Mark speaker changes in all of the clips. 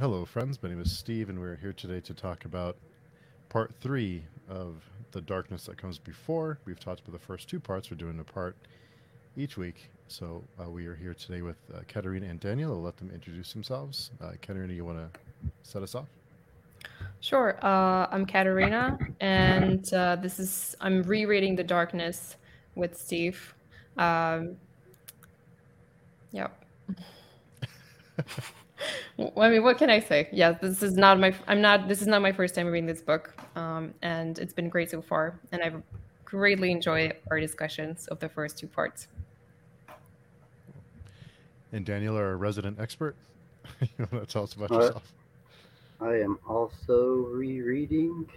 Speaker 1: Hello, friends. My name is Steve, and we're here today to talk about part three of The Darkness That Comes Before. We've talked about the first two parts. We're doing a part each week. So uh, we are here today with uh, Katerina and Daniel. I'll let them introduce themselves. Uh, Katerina, you want to set us off?
Speaker 2: Sure. Uh, I'm Katerina, and uh, this is I'm rereading The Darkness with Steve. Um, yep. I mean, what can I say? Yeah, this is not my. I'm not. This is not my first time reading this book, um, and it's been great so far. And I've greatly enjoyed our discussions of the first two parts.
Speaker 1: And Daniel, our resident expert, you want to tell us about uh, yourself?
Speaker 3: I am also rereading,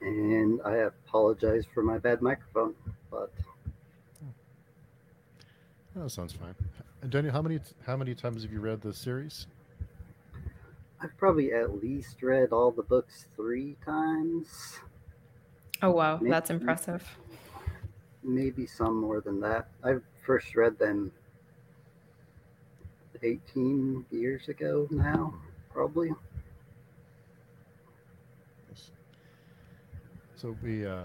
Speaker 3: and I apologize for my bad microphone, but.
Speaker 1: That sounds fine. And Daniel, how many how many times have you read the series?
Speaker 3: I've probably at least read all the books three times.
Speaker 2: Oh wow, maybe, that's impressive.
Speaker 3: Maybe some more than that. I first read them 18 years ago now, probably.
Speaker 1: So we, uh,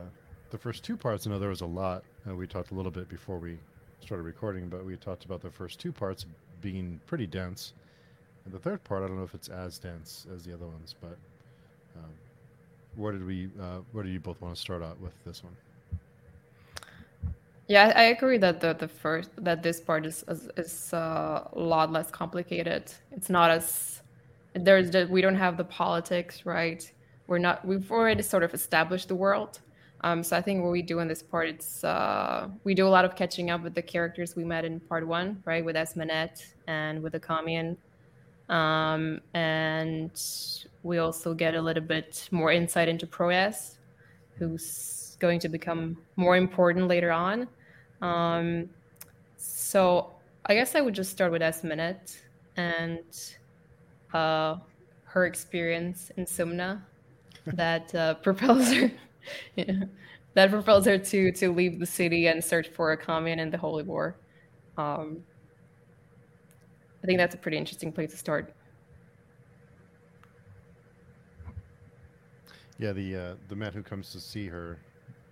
Speaker 1: the first two parts, I know there was a lot. Uh, we talked a little bit before we started recording, but we talked about the first two parts being pretty dense. And the third part, I don't know if it's as dense as the other ones, but um, where did we, uh, where do you both want to start out with this one?
Speaker 2: Yeah, I agree that the, the first that this part is is, is uh, a lot less complicated. It's not as there's the, we don't have the politics, right? We're not we've already sort of established the world, um, so I think what we do in this part, it's uh, we do a lot of catching up with the characters we met in part one, right, with Esmenet and with the Kamian, um, and we also get a little bit more insight into Proyas, who's going to become more important later on. Um, so I guess I would just start with Esmenet and uh, her experience in Sumna that uh, propels her yeah. That propels her to to leave the city and search for Achamian in the Holy War. Um, I think that's a pretty interesting place to start.
Speaker 1: Yeah, the uh, the man who comes to see her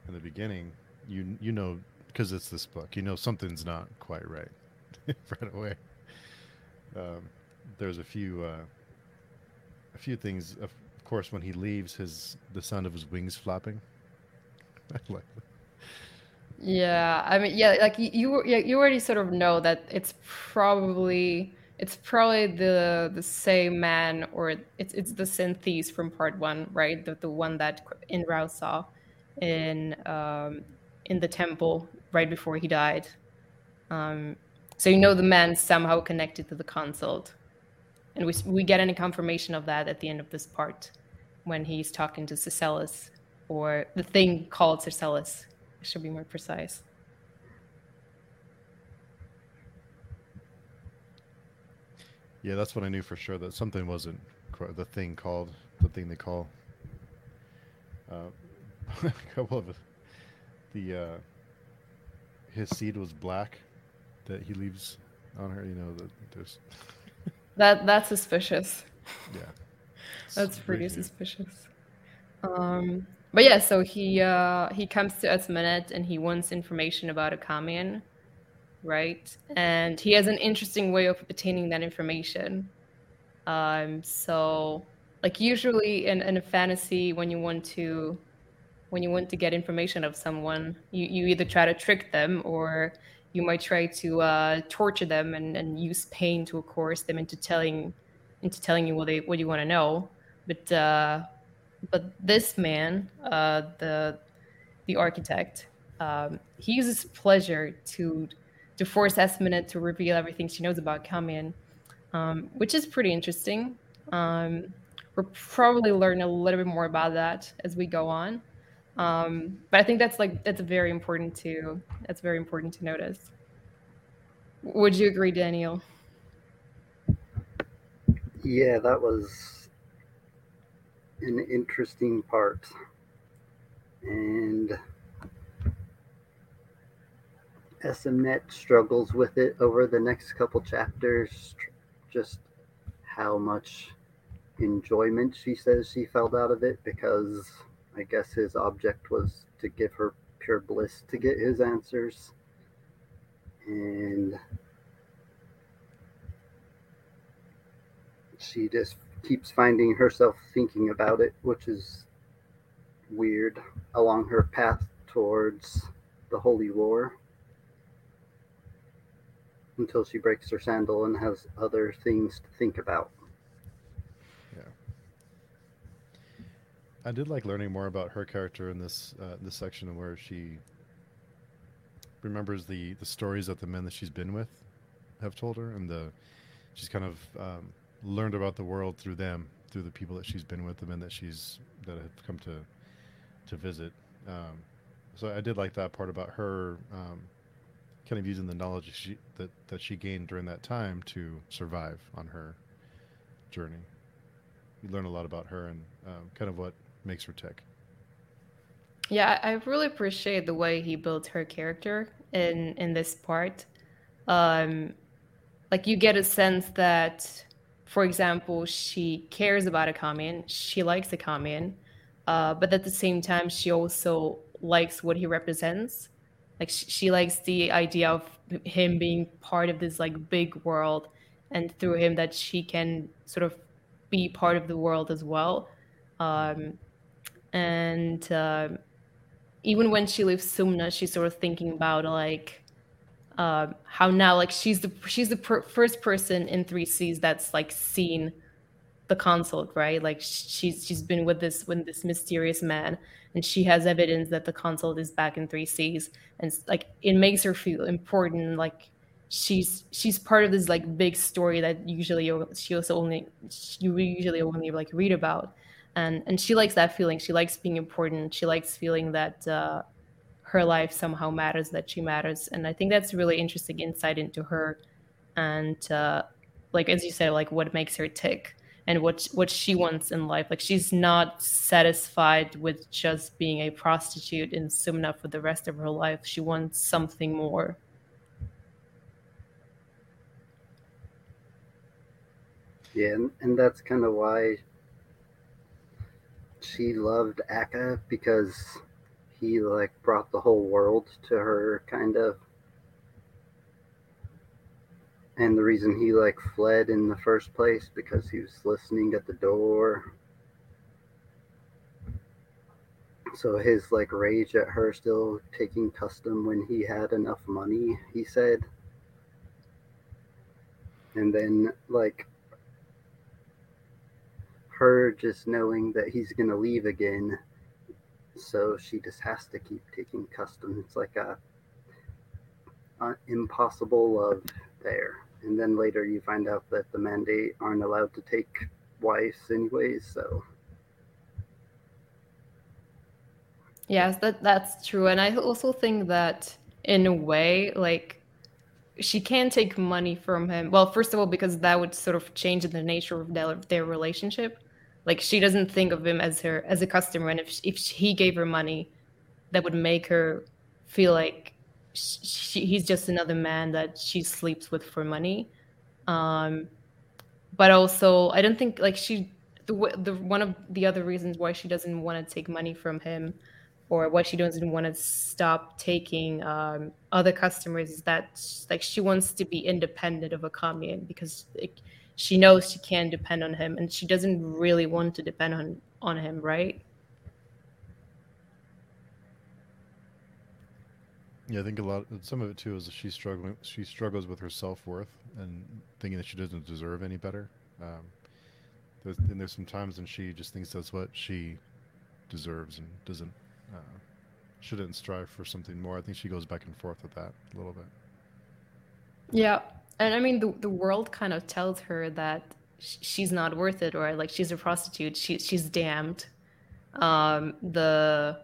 Speaker 1: in the beginning, you you know because it's this book, you know something's not quite right right away. Um, there's a few uh, a few things. Of course, when he leaves, his the sound of his wings flapping
Speaker 2: yeah, I mean, yeah, like you, you, already sort of know that it's probably it's probably the the same man or it's it's the Synthese from part one, right? The the one that Inrau saw in um, in the temple right before he died. Um, so you know the man somehow connected to the consult, and we we get any confirmation of that at the end of this part when he's talking to Sarcellus or the thing called Sarcellus. I should be more precise.
Speaker 1: Yeah, that's what I knew for sure that something wasn't the thing called the thing they call. Uh, a couple of the uh, his seed was black that he leaves on her. You know that there's
Speaker 2: that that's suspicious.
Speaker 1: Yeah,
Speaker 2: that's pretty suspicious. Um, but yeah, so he uh, he comes to us, Esmenet and he wants information about Achamian, right? And he has an interesting way of obtaining that information. Um, so like usually in, in a fantasy when you want to when you want to get information of someone, you, you either try to trick them or you might try to uh, torture them and, and use pain to coerce them into telling into telling you what they what you want to know. But uh, but this man, uh, the the architect, um, he uses pleasure to to force Esmenet to reveal everything she knows about Kamian, um, which is pretty interesting. Um, we'll probably learn a little bit more about that as we go on. Um, but I think that's like that's very important to that's very important to notice. Would you agree, Daniel?
Speaker 3: Yeah, that was an interesting part. And Esmenet struggles with it over the next couple chapters, just how much enjoyment she says she felt out of it because I guess his object was to give her pure bliss to get his answers. And she just keeps finding herself thinking about it, which is weird along her path towards the Holy War until she breaks her sandal and has other things to think about.
Speaker 1: Yeah. I did like learning more about her character in this uh, this section where she remembers the the stories that the men that she's been with have told her, and the she's kind of um, learned about the world through them, through the people that she's been with, them and that she's that have come to to visit. Um, so I did like that part about her um, kind of using the knowledge she, that that she gained during that time to survive on her journey. You learn a lot about her and um, kind of what makes her tick.
Speaker 2: Yeah, I really appreciate the way he built her character in in this part. Um, like you get a sense that, for example, she cares about Achamian, she likes Achamian, uh, but at the same time, she also likes what he represents. Like she, she likes the idea of him being part of this like big world and through him that she can sort of be part of the world as well. Um, and uh, even when she leaves sumna she's sort of thinking about like uh, how now like she's the she's the per- first person in Three Seas that's like seen the consult right? Like she's she's been with this with this mysterious man and she has evidence that the consult is back in Three Seas, and like it makes her feel important like she's she's part of this like big story that usually she also only you usually only like read about. And and she likes that feeling. She likes being important. She likes feeling that uh, her life somehow matters that she matters and i think that's really interesting insight into her and uh, like as you said like what makes her tick and what what she wants in life. Like she's not satisfied with just being a prostitute in Sumna for the rest of her life. She wants something more.
Speaker 3: Yeah, and, and that's kind of why she loved Akka because he like brought the whole world to her kind of. And the reason he like fled in the first place because he was listening at the door. So his like rage at her still taking custom when he had enough money he said. And then like her just knowing that he's gonna leave again so she just has to keep taking custom. It's like a, a impossible love there. And then later you find out that the mandate aren't allowed to take wives anyways so.
Speaker 2: Yes that that's true. And i also think that in a way like she can take money from him. Well first of all because that would sort of change the nature of their, their relationship like she doesn't think of him as her as a customer and if if he gave her money that would make her feel like she, he's just another man that she sleeps with for money. Um, but also, I don't think like she the the one of the other reasons why she doesn't want to take money from him or why she doesn't want to stop taking um, other customers is that like she wants to be independent of Achamian because like, she knows she can't depend on him and she doesn't really want to depend on on him right
Speaker 1: Yeah, I think a lot. Some of it too is she's struggling. She struggles with her self worth and thinking that she doesn't deserve any better. Um, there's, and there's some times when she just thinks that's what she deserves and doesn't uh, shouldn't strive for something more. I think she goes back and forth with that a little bit.
Speaker 2: Yeah, and I mean the the world kind of tells her that she's not worth it, or like she's a prostitute. She she's damned. Um, the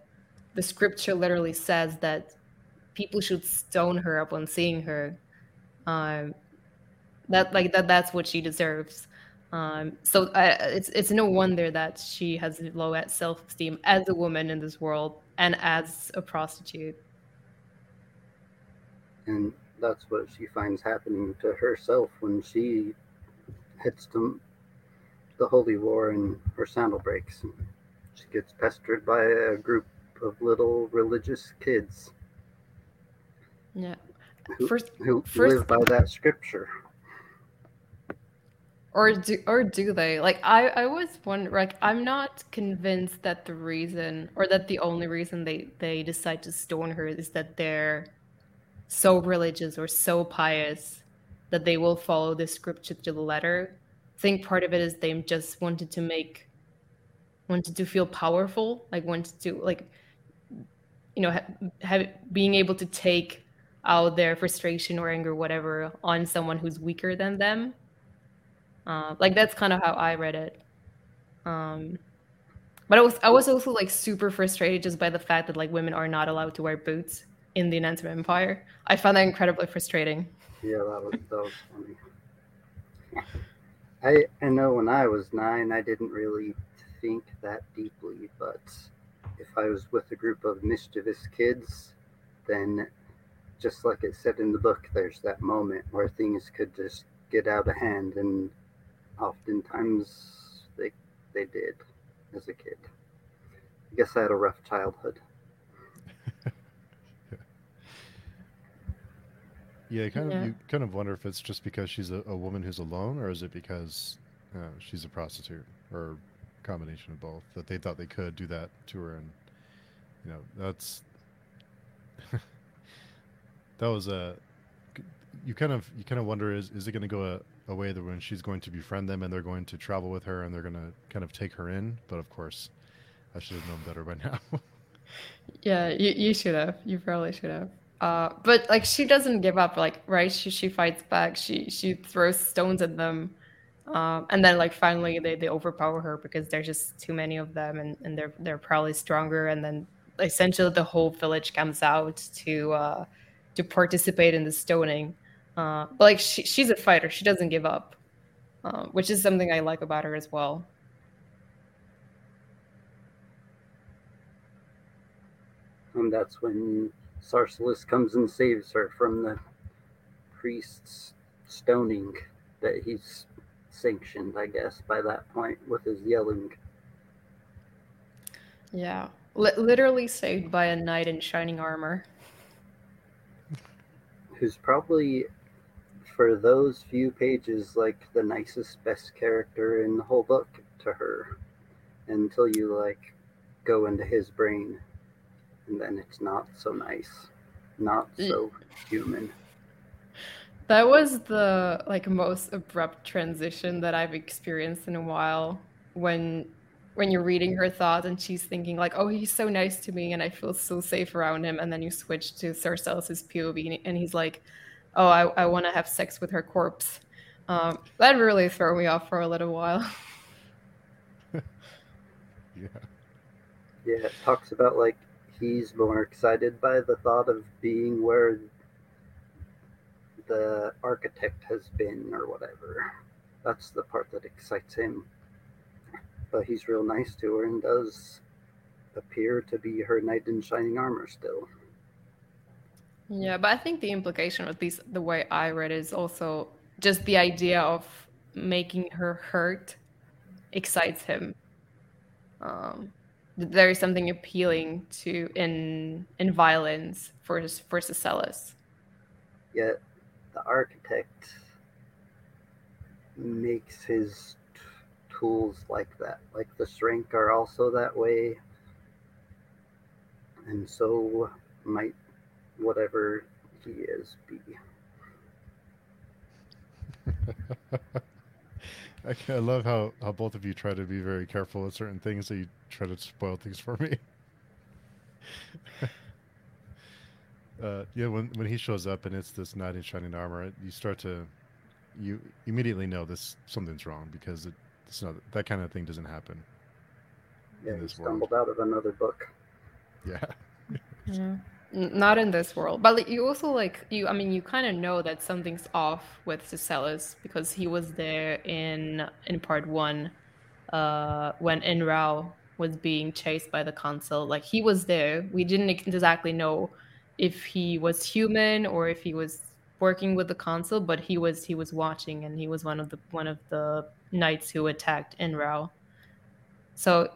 Speaker 2: the scripture literally says that people should stone her upon seeing her. Um, that like that that's what she deserves. Um, so it's it's no wonder that she has low self esteem as a woman in this world and as a prostitute.
Speaker 3: And that's what she finds happening to herself when she hits to the Holy War and her sandal breaks. She gets pestered by a group of little religious kids.
Speaker 2: Yeah.
Speaker 3: Who,
Speaker 2: First,
Speaker 3: who
Speaker 2: first-
Speaker 3: live by that scripture.
Speaker 2: or do or do they? Like I I was wondering. Like I'm not convinced that the reason or that the only reason they they decide to stone her is that they're so religious or so pious that they will follow the scripture to the letter. I think part of it is they just wanted to make wanted to feel powerful, like wanted to like you know ha- have being able to take out their frustration or anger, whatever, on someone who's weaker than them. Uh, like that's kind of how I read it. Um, but I was I was also like super frustrated just by the fact that like women are not allowed to wear boots in the Nansur Empire. I found that incredibly frustrating.
Speaker 3: Yeah, that was that was funny. I I know when I was nine, I didn't really think that deeply, but if I was with a group of mischievous kids, then just like it said in the book, there's that moment where things could just get out of hand, and oftentimes they they did as a kid. I guess I had a rough childhood.
Speaker 1: Yeah, you kind
Speaker 2: Yeah.
Speaker 1: of you kind of wonder if it's just because she's a, a woman who's alone, or is it because uh, she's a prostitute, or a combination of both? That they thought they could do that to her, and you know that's that was a you kind of you kind of wonder is is it going to go a, a way that when she's going to befriend them and they're going to travel with her and they're going to kind of take her in? But of course, I should have known better by now.
Speaker 2: Yeah, you, you should have. You probably should have. Uh, but like she doesn't give up. Like right, she she fights back. She she throws stones at them, um, and then like finally they, they overpower her because there's just too many of them, and, and they're they're probably stronger. And then essentially the whole village comes out to uh, to participate in the stoning. Uh, but like she, she's a fighter. She doesn't give up, uh, which is something I like about her as well.
Speaker 3: And that's when Sarcellus comes and saves her from the priest's stoning that he's sanctioned, I guess, by that point with his yelling.
Speaker 2: Yeah, Li- literally saved by a knight in shining armor.
Speaker 3: Who's probably, for those few pages, like the nicest, best character in the whole book to her until you, like, go into his brain. And then it's not so nice, not so human.
Speaker 2: That was the like most abrupt transition that I've experienced in a while when when you're reading her thoughts and she's thinking like, "Oh, he's so nice to me and I feel so safe around him," and then you switch to Sarcellus's POV and he's like, "Oh, I, I want to have sex with her corpse." Um, that really threw me off for a little while.
Speaker 1: yeah.
Speaker 3: Yeah, it talks about like he's more excited by the thought of being where the architect has been or whatever. That's the part that excites him. But he's real nice to her and does appear to be her knight in shining armor still.
Speaker 2: Yeah, but I think the implication, at least the way I read it, is also just the idea of making her hurt excites him. Um, there is something appealing to in in violence for for Sarcellus.
Speaker 3: Yet the architect makes his t- tools like that. Like the shrink are also that way. And so might whatever he is be.
Speaker 1: I, I love how, how both of you try to be very careful with certain things, that you try to spoil things for me. uh, yeah, when when he shows up and it's this knight in shining armor, you start to you immediately know this something's wrong because it, it's not that kind of thing doesn't happen.
Speaker 3: Yeah,
Speaker 1: In
Speaker 3: he
Speaker 1: this world.
Speaker 3: stumbled out of another book.
Speaker 1: Yeah,
Speaker 2: Yeah. Not in this world, but you also like you. I mean, you kind of know that something's off with Sarcellus because he was there in in part one, uh, when Inrau was being chased by the consul. Like he was there. We didn't exactly know if he was human or if he was working with the consul, but he was he was watching and he was one of the one of the knights who attacked Inrau. So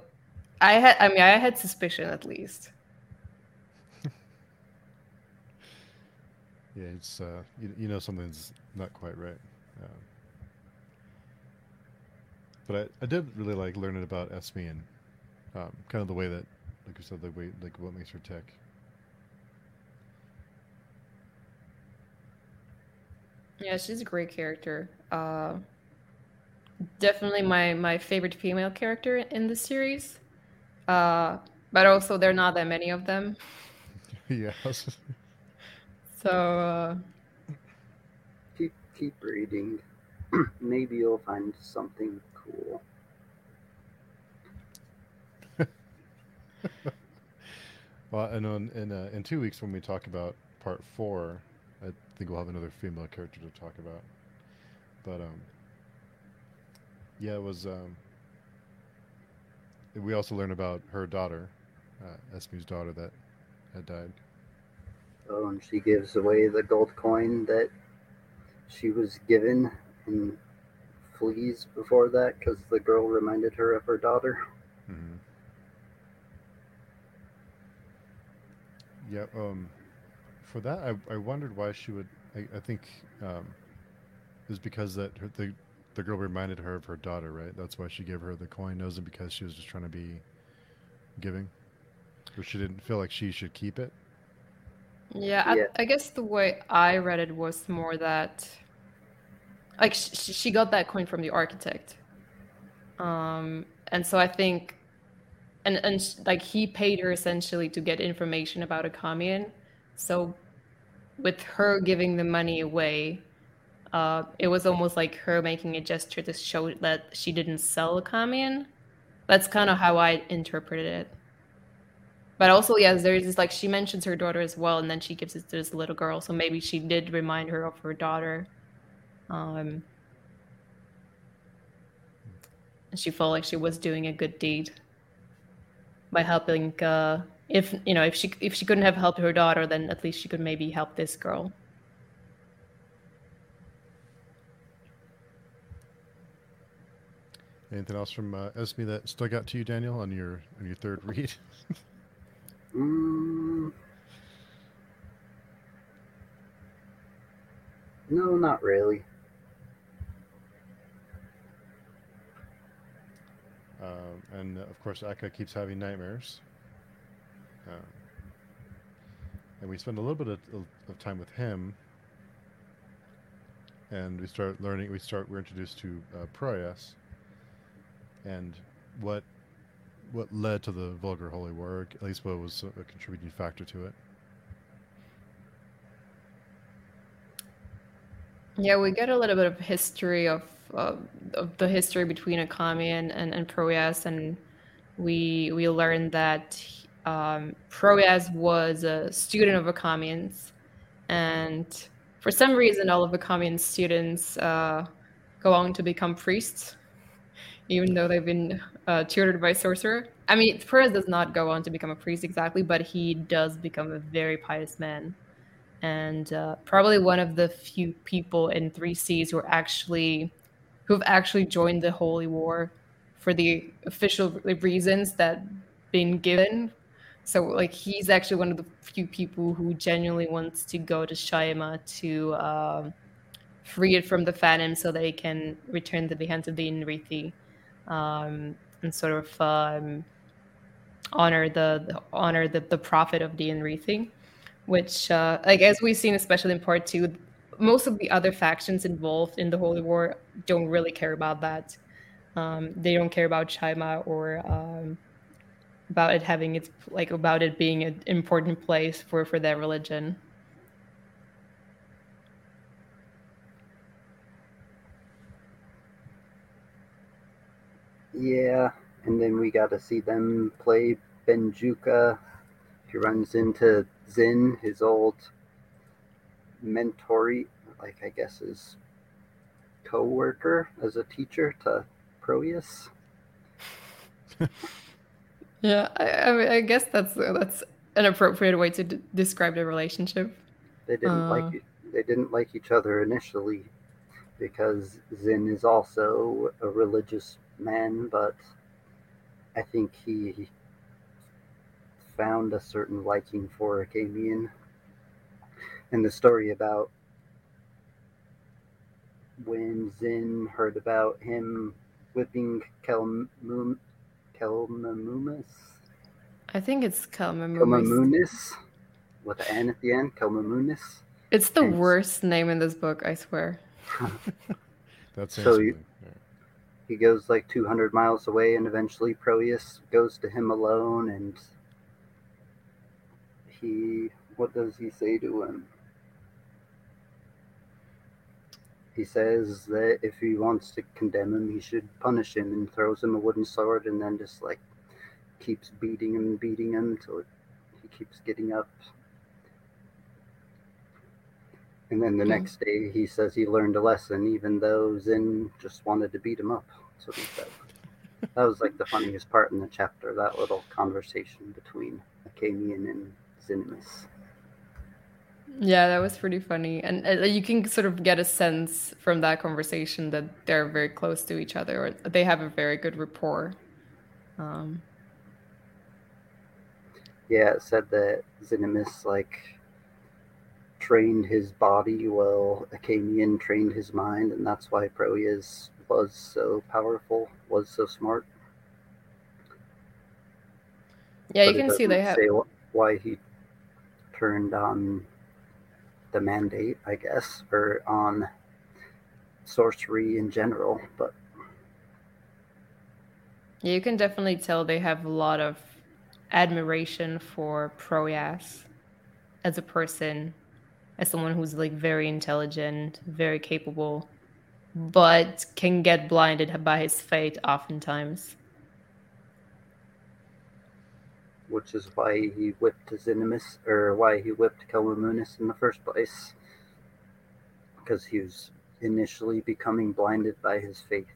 Speaker 2: I had I mean I had suspicion at least.
Speaker 1: Yeah, it's uh, you, you know something's not quite right. Um, but I, I did really like learning about Esme and um, kind of the way that, like you said, the way like what makes her tick.
Speaker 2: Yeah, she's a great character. Uh, definitely my my favorite female character in the series. Uh, but also there are not that many of them.
Speaker 1: yes.
Speaker 2: So uh,
Speaker 3: keep keep reading. Maybe you'll find something cool.
Speaker 1: well, and on, in uh, in two weeks when we talk about part four, I think we'll have another female character to talk about. But um, yeah, it was. Um, we also learned about her daughter, uh, Esme's daughter, that had died.
Speaker 3: Oh, and she gives away the gold coin that she was given and flees before that because the girl reminded her of her daughter.
Speaker 1: Mm-hmm. Yeah. Um, for that, I, I wondered why she would. I, I think um, it was because that her, the the girl reminded her of her daughter, right? That's why she gave her the coin. It wasn't because she was just trying to be giving, or she didn't feel like she should keep it.
Speaker 2: Yeah, yeah. I, I, guess the way I read it was more that, like, she, she got that coin from the architect, um, and so I think, and and like he paid her essentially to get information about Achamian, so with her giving the money away, uh, it was almost like her making a gesture to show that she didn't sell Achamian. That's kind of how I interpreted it. But also, yes, there's this like she mentions her daughter as well, and then she gives it to this little girl. So maybe she did remind her of her daughter. Um, and she felt like she was doing a good deed by helping. Uh, if you know, if she if she couldn't have helped her daughter, then at least she could maybe help this girl.
Speaker 1: Anything else from uh, Esme that stuck out to you, Daniel, on your on your third read?
Speaker 3: mm, no, not really.
Speaker 1: Um, and of course, Akka keeps having nightmares. Um, and we spend a little bit of, of, time with him. And we start learning. We start. We're introduced to uh, Proyas and what what led to the Vulgar Holy War, at least what was a contributing factor to it.
Speaker 2: Yeah, we get a little bit of history of uh, of the history between Akami and, and, and Proyas, and we we learned that um, Proyas was a student of Achamian's, and for some reason, all of Achamian students uh, go on to become priests even though they've been uh, tutored by sorcerer. I mean, Perez does not go on to become a priest exactly, but he does become a very pious man, and uh, probably one of the few people in Three Seas who are actually who've actually joined the Holy War for the official reasons that been given. So, like, he's actually one of the few people who genuinely wants to go to Shimeh to uh, free it from the Fanim so that they can return to the hands of the Inrithi um, and sort of um, honor the, the, honor the, the prophet of the Enrithing, which uh, like as we've seen, especially in part two, most of the other factions involved in the Holy War don't really care about that. Um, they don't care about Shimeh or um, about it having its like about it being an important place for for their religion.
Speaker 3: Yeah, and then we got to see them play Benjuka. He runs into Zin, his old mentor, like I guess his co-worker as a teacher to Proyas.
Speaker 2: yeah, I, I, mean, I, guess that's that's an appropriate way to d- describe the relationship.
Speaker 3: They didn't uh, like they didn't like each other initially, because Zin is also a religious man, but I think he found a certain liking for Achamian. And the story about when Zin heard about him whipping Kelmum, Kelmamumus.
Speaker 2: I think it's Kelmamunis.
Speaker 3: Kelmamunis with an N at the end. Kelmamunis.
Speaker 2: It's the
Speaker 3: And-
Speaker 2: worst name in this book, I swear.
Speaker 1: That's
Speaker 3: So you- He goes like 200 miles away, and eventually Proyas goes to him alone, and he, what does he say to him? He says that if he wants to condemn him, he should punish him, and throws him a wooden sword, and then just like keeps beating him and beating him until he keeps getting up. And then the
Speaker 2: Hmm.
Speaker 3: next day, he says he learned a lesson, even though Zin just wanted to beat him up. So he said. that was like the funniest part in the chapter, that little conversation between Achamian and Xinemus.
Speaker 2: Yeah, that was pretty funny. And uh, you can sort of get a sense from that conversation that they're very close to each other, or they have a very good rapport. Um,
Speaker 3: Yeah, it said that Xinemus like trained his body while Achamian trained his mind, and that's why Proyas was so powerful, was so smart.
Speaker 2: yeah, you
Speaker 3: But it
Speaker 2: can see they have.
Speaker 3: say why he turned on the mandate, I guess, or on sorcery in general. But
Speaker 2: Yeah, you can definitely tell they have a lot of admiration for Proyas as a person, as someone who's like very intelligent, very capable, but can get blinded by his fate oftentimes.
Speaker 3: which is why he whipped Xinemus, or why he whipped Kelmamunis in the first place, because he was initially becoming blinded by his faith.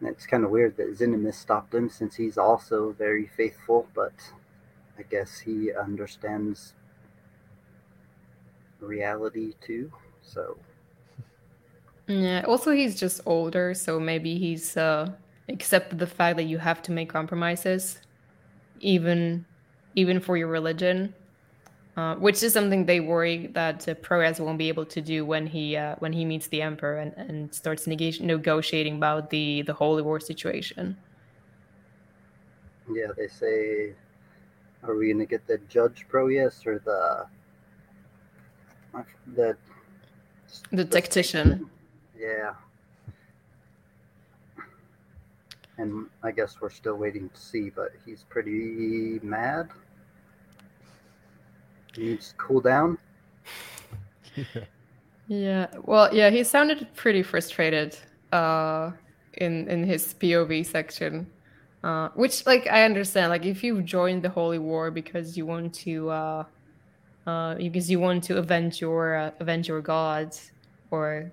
Speaker 3: It's kind of weird that Xinemus stopped him since he's also very faithful, but I guess he understands reality too. So
Speaker 2: Yeah. Also, he's just older, so maybe he's uh, accepted the fact that you have to make compromises, even even for your religion, uh, which is something they worry that uh, Proyas won't be able to do when he uh, when he meets the emperor and, and starts neg- negotiating about the the holy war situation.
Speaker 3: yeah, they say, are we gonna get the Judge Proyas or the the
Speaker 2: The tactician.
Speaker 3: Yeah. And I guess we're still waiting to see, but he's pretty mad. He needs to cool down.
Speaker 1: yeah.
Speaker 2: Yeah. Well, yeah, he sounded pretty frustrated uh in in his POV section. Uh which like I understand like if you join the holy war because you want to uh uh because you want to avenge your uh, avenge your gods or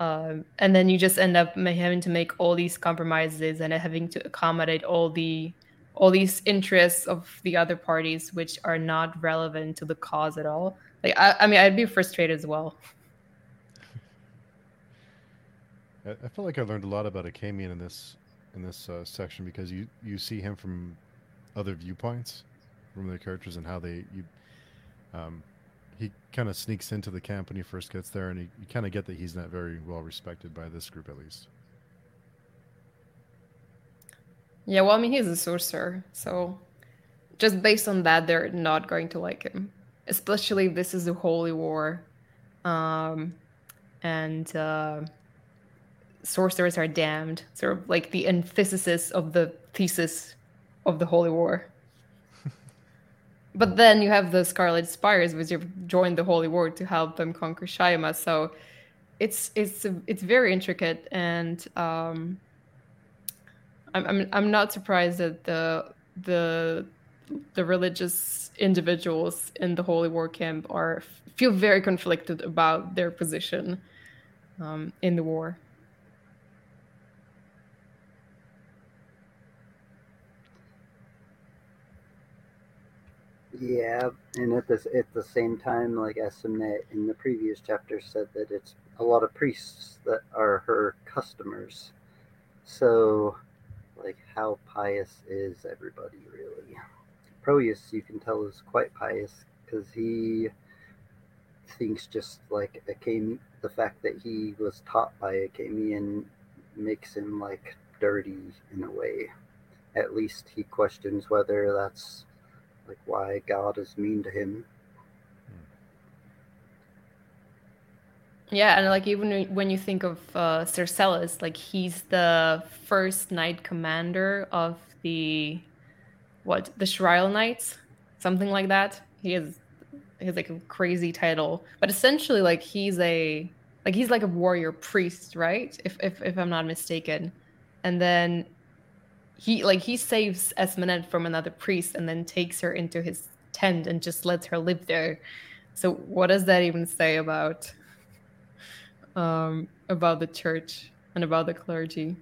Speaker 2: um and then you just end up having to make all these compromises and having to accommodate all the all these interests of the other parties which are not relevant to the cause at all. Like I, I mean I'd be frustrated as well.
Speaker 1: I, feel like I learned a lot about Akamian in this in this uh, section because you you see him from other viewpoints from the characters and how they you um he kind of sneaks into the camp when he first gets there and he, you kind of get that he's not very well respected by this group at least
Speaker 2: Yeah, well, I mean, he's a sorcerer, so just based on that, they're not going to like him. Especially if this is a holy war, um, and uh, sorcerers are damned. Sort of like the antithesis of the thesis of the holy war. But then you have the Scarlet Spires, which have joined the holy war to help them conquer Shimeh. So it's it's it's very intricate and. Um, I'm, I'm I'm not surprised that the the the religious individuals in the holy war camp are feel very conflicted about their position um, in the war.
Speaker 3: Yeah, and at this at the same time, like Esmenet in the previous chapter said that it's a lot of priests that are her customers. So, like, how pious is everybody really? Proyas, you can tell, is quite pious because he thinks just like Acame, the fact that he was taught by Achamian makes him like dirty in a way. At least he questions whether that's like why God is mean to him.
Speaker 2: Yeah, and like even when you think of uh, Sarcellus, like he's the first knight commander of the what the Shrial Knights, something like that. He has he has like a crazy title, but essentially like he's a like he's like a warrior priest, right? If if if I'm not mistaken, and then he like he saves Esmenet from another priest and then takes her into his tent and just lets her live there. So what does that even say about? um, about the church and about the clergy.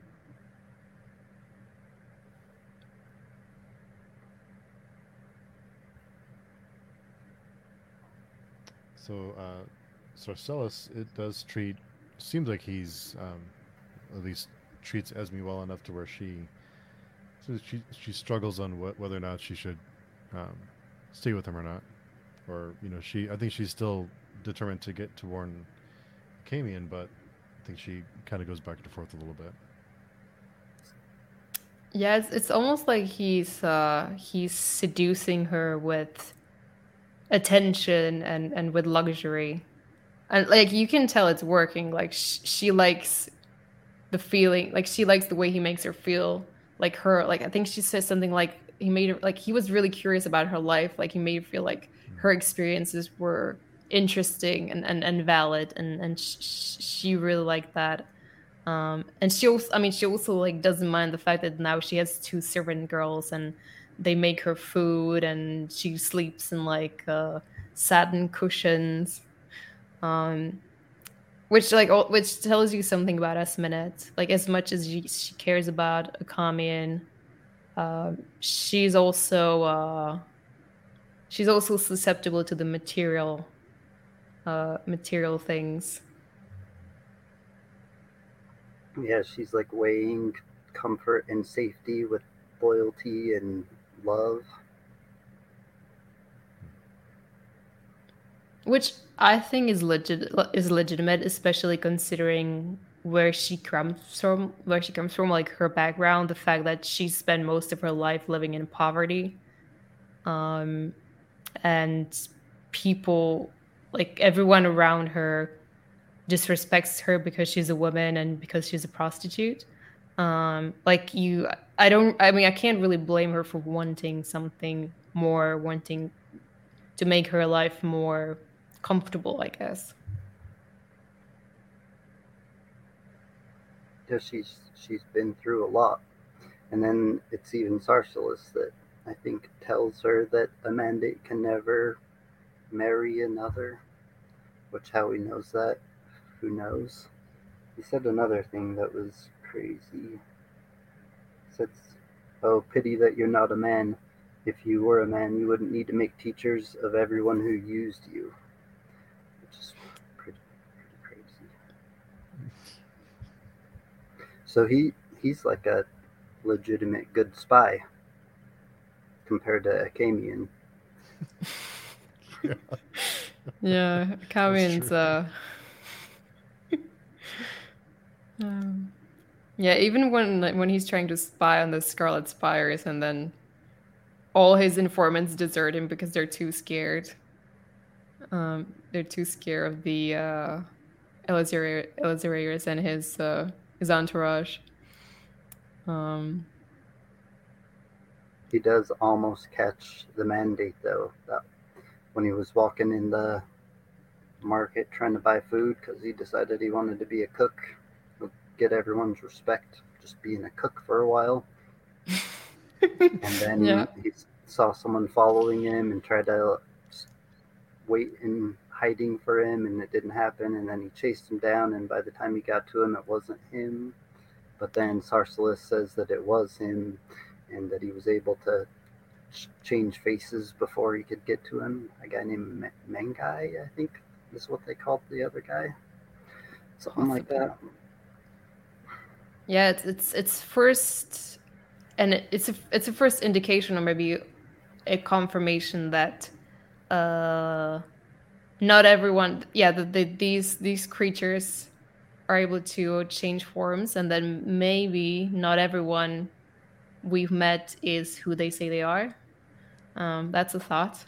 Speaker 1: So, uh, Sarcellus, it does treat. Seems like he's um, at least treats Esme well enough to where she, so she she struggles on what, whether or not she should um, stay with him or not, or you know she. I think she's still determined to get to warn Camion, but I think she kind of goes back and forth a little bit.
Speaker 2: Yeah, it's, it's almost like he's uh, he's seducing her with attention and and with luxury, and like you can tell it's working. Like sh- she likes the feeling, like she likes the way he makes her feel. Like her, like I think she says something like he made her like he was really curious about her life. Like he made her feel like her experiences were interesting and, and, and valid and and sh- she really liked that um and she also i mean she also like doesn't mind the fact that now she has two servant girls and they make her food and she sleeps in like uh satin cushions um which like which tells you something about Esmenet. Like as much as she, cares about Achamian, uh, she's also uh, she's also susceptible to the material uh, material things.
Speaker 3: Yeah, she's like weighing comfort and safety with loyalty and love.
Speaker 2: Which I think is legit is legitimate, especially considering where she comes from, where she comes from, like her background, the fact that she spent most of her life living in poverty, um, and people like everyone around her disrespects her because she's a woman and because she's a prostitute. Um like you i don't i mean i can't really blame her for wanting something more wanting to make her life more comfortable i guess
Speaker 3: yeah she's she's been through a lot and then it's even Sarcellus that i think tells her that a mandate can never marry another which how he knows that, who knows? He said another thing that was crazy. He said, Oh, pity that you're not a man. If you were a man, you wouldn't need to make teachers of everyone who used you. Which is pretty, pretty crazy. So he he's like a legitimate good spy compared to Achamian.
Speaker 2: yeah yeah, Kavin's uh um, yeah, even when like, when he's trying to spy on the Scarlet Spires and then all his informants desert him because they're too scared. Um, they're too scared of the uh, Eleazaras and his uh, his entourage. Um,
Speaker 3: he does almost catch the mandate though. That when he was walking in the market trying to buy food because he decided he wanted to be a cook, get everyone's respect, just being a cook for a while. and then yeah. he saw someone following him and tried to wait in hiding for him, and it didn't happen. And then he chased him down, and by the time he got to him, it wasn't him. But then Sarcellus says that it was him, and that he was able to change faces before he could get to him. A guy named Mengai, I think, is what they called the other guy. Something like that.
Speaker 2: Yeah, it's it's it's first, and it's a it's a first indication or maybe a confirmation that uh, not everyone, yeah, the, the, these these creatures are able to change forms, and then maybe not everyone we've met is who they say they are. Um, that's a thought.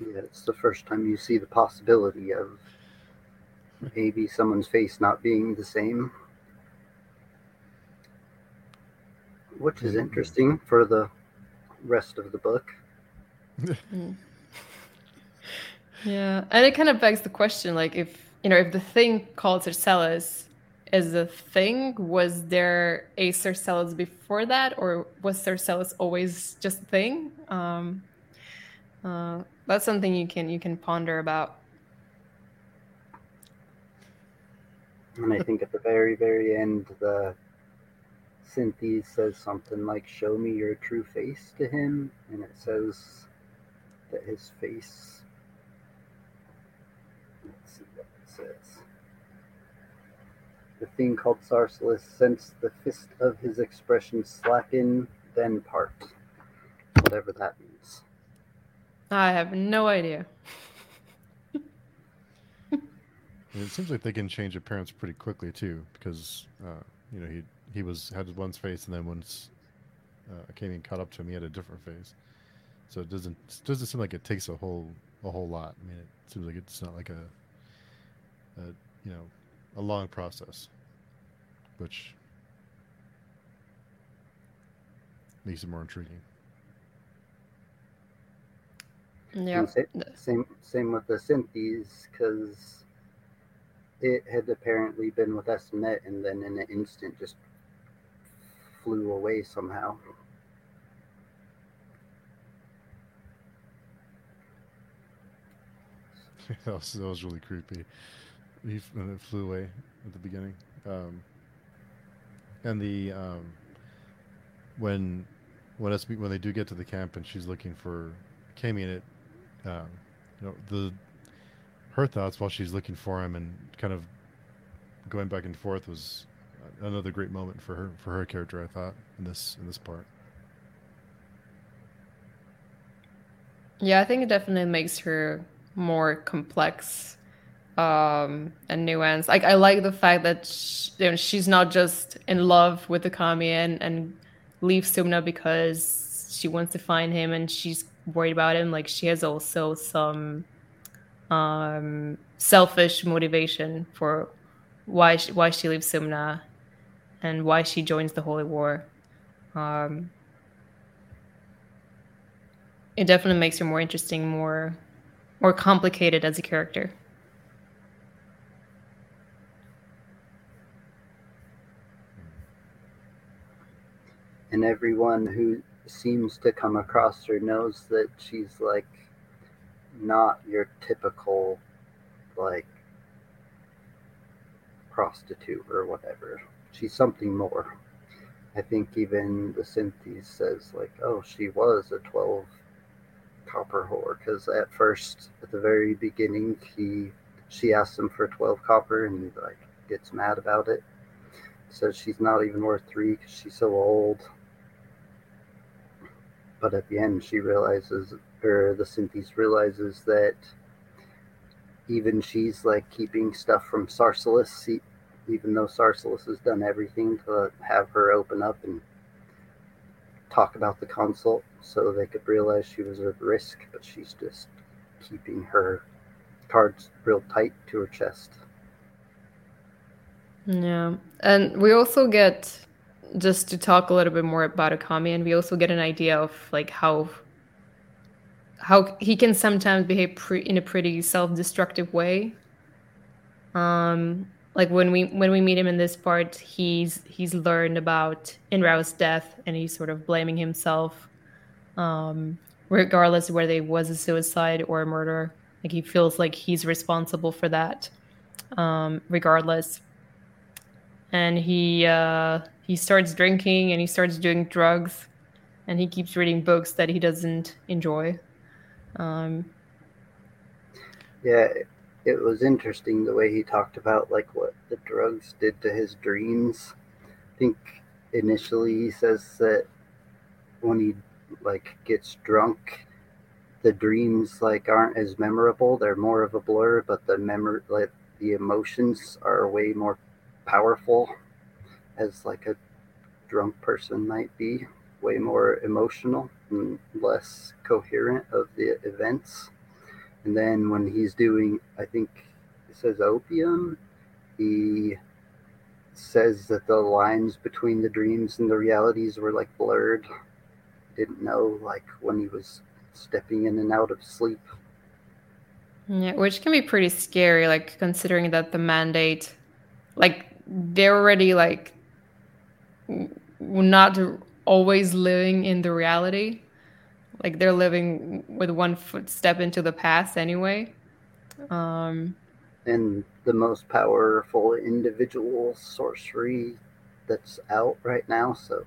Speaker 3: Yeah, it's the first time you see the possibility of maybe someone's face not being the same. Which is interesting for the rest of the book.
Speaker 2: Mm. Yeah, and it kind of begs the question, like if you know, if the thing called Sarcellus is a thing, was there a Sarcellus before that, or was Sarcellus always just a thing? Um, uh, that's something you can you can ponder about.
Speaker 3: And I think at the very, very end, the Synthese says something like, Show me your true face to him. And it says that his face says. The thing called Sarcellus sensed the fist of his expression slacken, then part. Whatever that means.
Speaker 2: I have no idea.
Speaker 1: it seems like they can change appearance pretty quickly too, because uh, you know he he was had one's face, and then once uh, came and caught up to him, he had a different face. So it doesn't it doesn't seem like it takes a whole a whole lot. I mean, it seems like it's not like a a you know a long process, which makes it more intriguing.
Speaker 2: Yeah.
Speaker 3: Same same with the Synthese because it had apparently been with Esmet and then in an instant just flew away somehow.
Speaker 1: that, was, that was really creepy he it flew away at the beginning. Um, and the um, when when us when they do get to the camp and she's looking for Camie in it, um, you know the her thoughts while she's looking for him and kind of going back and forth was another great moment for her for her character. I thought in this in this part.
Speaker 2: Yeah, I think it definitely makes her more complex um and nuance. Like i like the fact that she, you know, she's not just in love with the kami and, and leaves sumna because she wants to find him and she's worried about him. Like she has also some um selfish motivation for why she, why she leaves sumna and why she joins the holy war. Um it definitely makes her more interesting more more complicated as a character
Speaker 3: and everyone who seems to come across her knows that she's like not your typical like prostitute or whatever. She's something more. I think even the Synthese says like, oh, she was a twelve copper whore because at first, at the very beginning, he she asks him for twelve copper and he like gets mad about it. Says she's not even worth three because she's so old but at the end she realizes or the Synthese realizes that even she's like keeping stuff from Sarcellus, even though Sarcellus has done everything to have her open up and talk about the consult so they could realize she was at risk, but she's just keeping her cards real tight to her chest.
Speaker 2: Yeah. And we also get just to talk a little bit more about Akami, and we also get an idea of like how how he can sometimes behave pre- in a pretty self-destructive way. Um, like when we when we meet him in this part, he's he's learned about Inrau's death, and he's sort of blaming himself, um, regardless of whether it was a suicide or a murder. Like he feels like he's responsible for that, um, regardless. And he uh, he starts drinking and he starts doing drugs and he keeps reading books that he doesn't enjoy. Um,
Speaker 3: yeah, it was interesting the way he talked about like what the drugs did to his dreams. I think initially he says that when he like gets drunk, the dreams like aren't as memorable. They're more of a blur, but the memory like the emotions are way more powerful as like a drunk person might be way more emotional and less coherent of the events. And then when he's doing i think it says opium he says that the lines between the dreams and the realities were like blurred. Didn't know like when he was stepping in and out of sleep.
Speaker 2: Yeah which can be pretty scary like considering that the mandate like they're already like not always living in the reality like they're living with one footstep into the past anyway um
Speaker 3: and the most powerful individual sorcery that's out right now so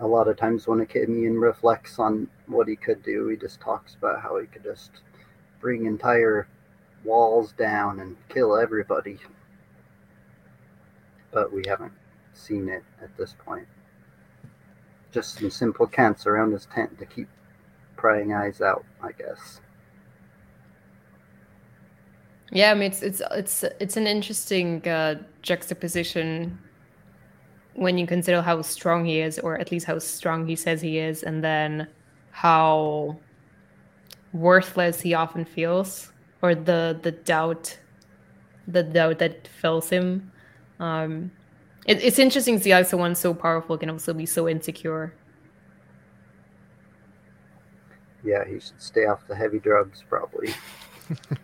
Speaker 3: a lot of times when Achamian reflects on what he could do, he just talks about how he could just bring entire walls down and kill everybody. But we haven't seen it at this point. Just some simple cants around his tent to keep prying eyes out, I guess.
Speaker 2: Yeah, I mean it's it's it's it's an interesting uh, juxtaposition when you consider how strong he is, or at least how strong he says he is, and then how worthless he often feels, or the the doubt, the doubt that fills him. Um, it, it's interesting to see how someone so powerful can also be so insecure.
Speaker 3: Yeah, he should stay off the heavy drugs probably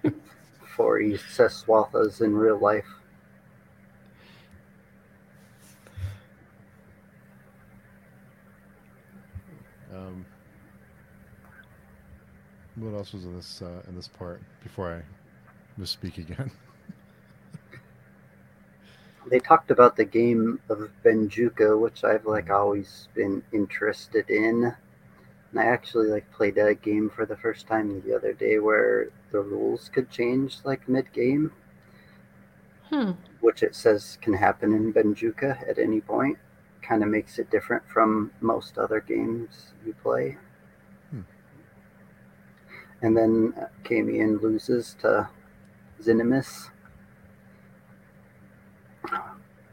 Speaker 3: before he says swathas in real life.
Speaker 1: Um, what else was in this uh, in this part before I misspeak again?
Speaker 3: They talked about the game of Benjuka, which I've like always been interested in. And I actually like played a game for the first time the other day where the rules could change like mid game.
Speaker 2: Hmm.
Speaker 3: Which it says can happen in Benjuka at any point. Kind of makes it different from most other games you play.
Speaker 1: Hmm.
Speaker 3: And then Camion loses to Xinemus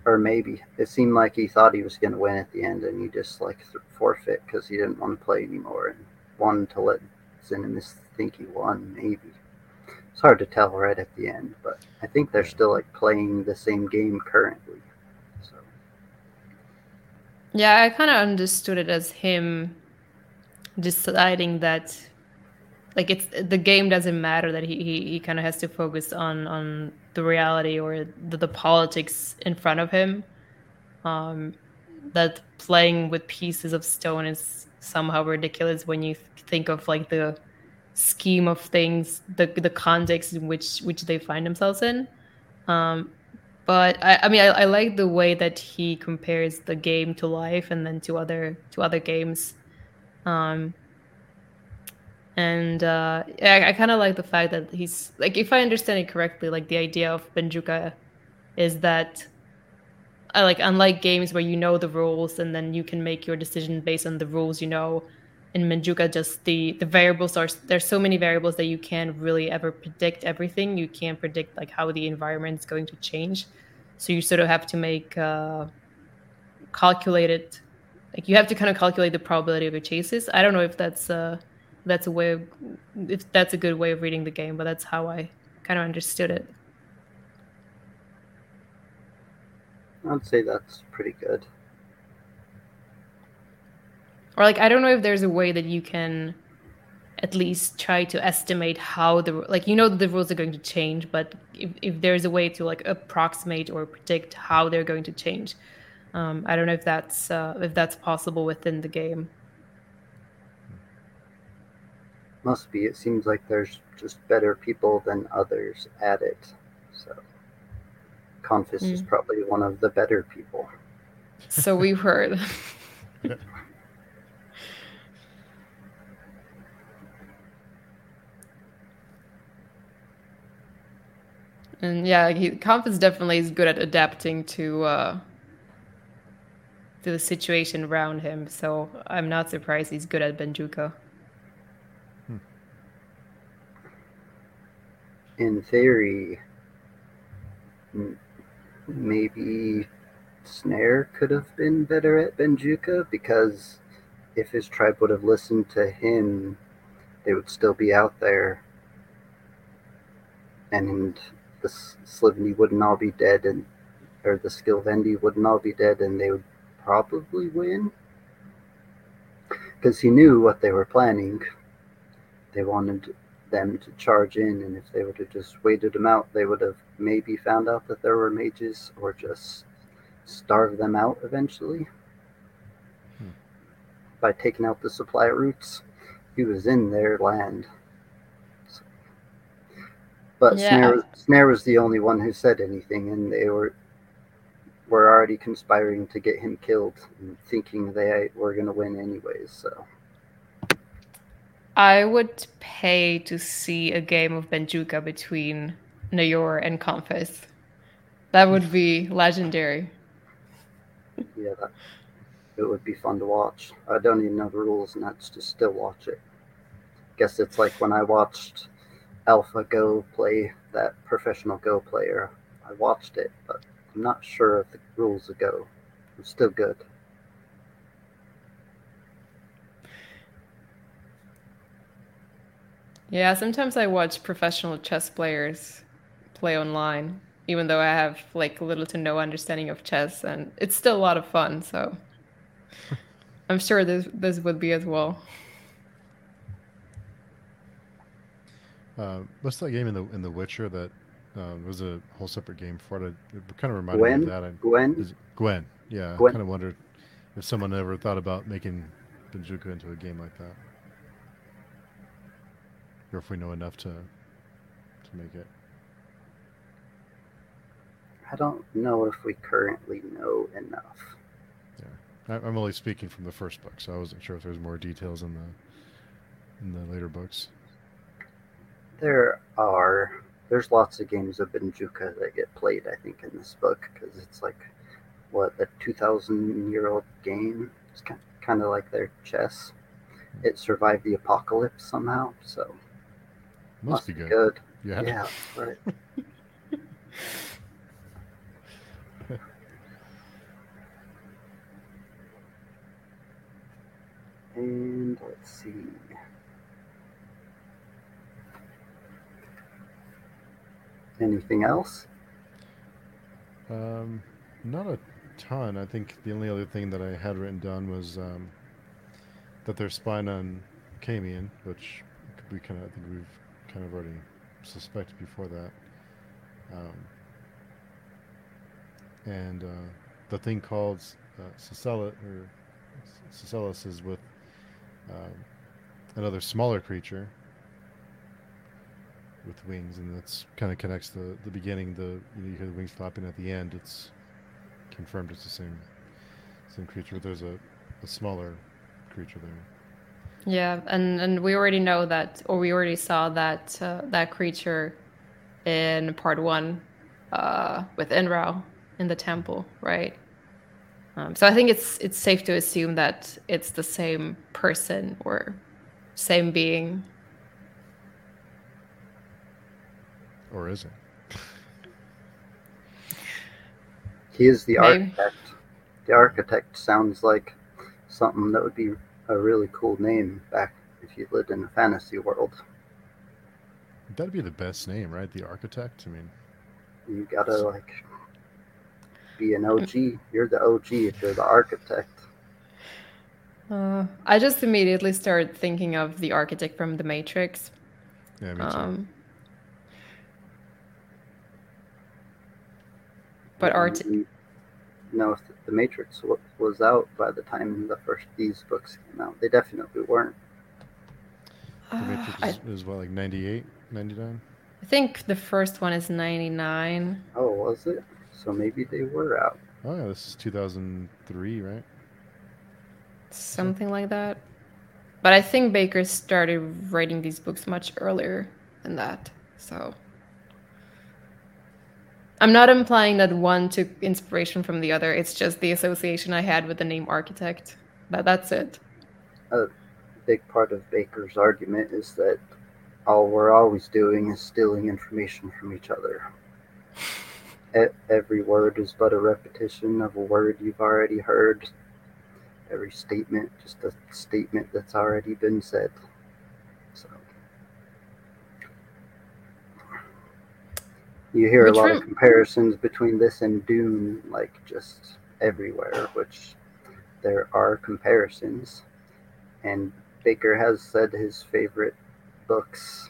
Speaker 3: or maybe it seemed like he thought he was going to win at the end, and he just like forfeit because he didn't want to play anymore and wanted to let Xinemus think he won. Maybe it's hard to tell right at the end, but I think they're still like playing the same game currently. So
Speaker 2: yeah, I kind of understood it as him deciding that like it's the game doesn't matter that he he, he kind of has to focus on on the reality or the, the politics in front of him. Um that playing with pieces of stone is somehow ridiculous when you think of like the scheme of things the the context in which which they find themselves in. Um but I, I mean I, I like the way that he compares the game to life and then to other to other games. Um and uh, I, I kind of like the fact that he's like, if I understand it correctly, like the idea of Benjuka is that I like unlike games where you know the rules and then you can make your decision based on the rules you know. In Benjuka, just the the variables are there's so many variables that you can't really ever predict everything. You can't predict like how the environment is going to change, so you sort of have to make uh, calculated, like you have to kind of calculate the probability of your chases. I don't know if that's uh, that's a way of, if that's a good way of reading the game, but that's how I kind of understood it.
Speaker 3: I'd say that's pretty good.
Speaker 2: Or like I don't know if there's a way that you can at least try to estimate how the like you know the rules are going to change, but if, if there's a way to like approximate or predict how they're going to change, um, I don't know if that's uh, if that's possible within the game.
Speaker 3: Must be. It seems like there's just better people than others at it. So Conphas mm. is probably one of the better people.
Speaker 2: So we've heard. And yeah, he, Conphas definitely is good at adapting to uh, to the situation around him. So I'm not surprised he's good at Benjuka.
Speaker 3: In theory, maybe Snare could have been better at Benjuka because if his tribe would have listened to him, they would still be out there. And the Slivni wouldn't all be dead, and or the Scylvendi wouldn't all be dead, and they would probably win. Because he knew what they were planning. They wanted them to charge in, and if they would have just waited them out, they would have maybe found out that there were mages or just starve them out eventually hmm. by taking out the supply routes. He was in their land. But yeah. Snare, Snare was the only one who said anything, and they were were already conspiring to get him killed, and thinking they were going to win anyways. So,
Speaker 2: I would pay to see a game of Benjuka between Cnaiür and Conphas. That would be legendary.
Speaker 3: Yeah, that, it would be fun to watch. I don't even know the rules, and that's just still watch it. Guess it's like when I watched Alpha Go play that professional Go player. I watched it, but I'm not sure of the rules of Go. It's still good.
Speaker 2: Yeah, sometimes I watch professional chess players play online, even though I have like little to no understanding of chess, and it's still a lot of fun. So I'm sure this this would be as well.
Speaker 1: Uh, what's that game in the in The Witcher that uh, was a whole separate game for it? It kind of reminded Gwen? me of that. I,
Speaker 3: Gwen.
Speaker 1: Gwen. Yeah. Gwen. I kind of wondered if someone ever thought about making Benjuka into a game like that, or if we know enough to to make it.
Speaker 3: I don't know if we currently know enough.
Speaker 1: Yeah, I, am only speaking from the first book, so I wasn't sure if there's more details in the in the later books.
Speaker 3: There are. There's lots of games of Benjuka that get played. I think in this book because it's like what a 2,000 year old game. It's kind kind of like their chess. Hmm. It survived the apocalypse somehow, so
Speaker 1: must, must be good. good.
Speaker 3: Yeah. Yeah. Right. And let's see. Anything else?
Speaker 1: Um, not a ton. I think the only other thing that I had written down was um, that they're spying on Camion, which we kind of I think we've kind of already suspected before that. Um, and uh, the thing called uh, or Sarcellus is with um, another smaller creature with wings, and that's kind of connects the the beginning. The you, know, you hear the wings flapping at the end. It's confirmed it's the same same creature. There's a, a smaller creature there.
Speaker 2: Yeah, and and we already know that, or we already saw that uh, that creature in part one uh, with Inrau in the temple, right? Um, so I think it's it's safe to assume that it's the same person or same being.
Speaker 1: Or is it?
Speaker 3: he is the Maybe. architect. The architect sounds like something that would be a really cool name back if you lived in a fantasy world.
Speaker 1: That'd be the best name, right? The architect. I mean,
Speaker 3: you gotta like be an OG. You're the OG if you're the architect.
Speaker 2: Uh, I just immediately started thinking of the architect from The Matrix.
Speaker 1: Yeah, me too. Um,
Speaker 2: but art.
Speaker 3: No, if The Matrix was out by the time the first these books came out. They definitely weren't.
Speaker 1: The Matrix uh, is, I, is what, like 98, 99?
Speaker 2: I think the first one is 99.
Speaker 3: Oh, was it? so maybe they were out.
Speaker 1: Oh yeah, this is 2003, right?
Speaker 2: Something like that. But I think Bakker started writing these books much earlier than that. So I'm not implying that one took inspiration from the other. It's just the association I had with the name architect. That that's it.
Speaker 3: A big part of Bakker's argument is that all we're always doing is stealing information from each other. Every word is but a repetition of a word you've already heard. Every statement, just a statement that's already been said. So you hear which a lot of comparisons between this and Dune, like just everywhere, which there are comparisons. And Bakker has said his favorite books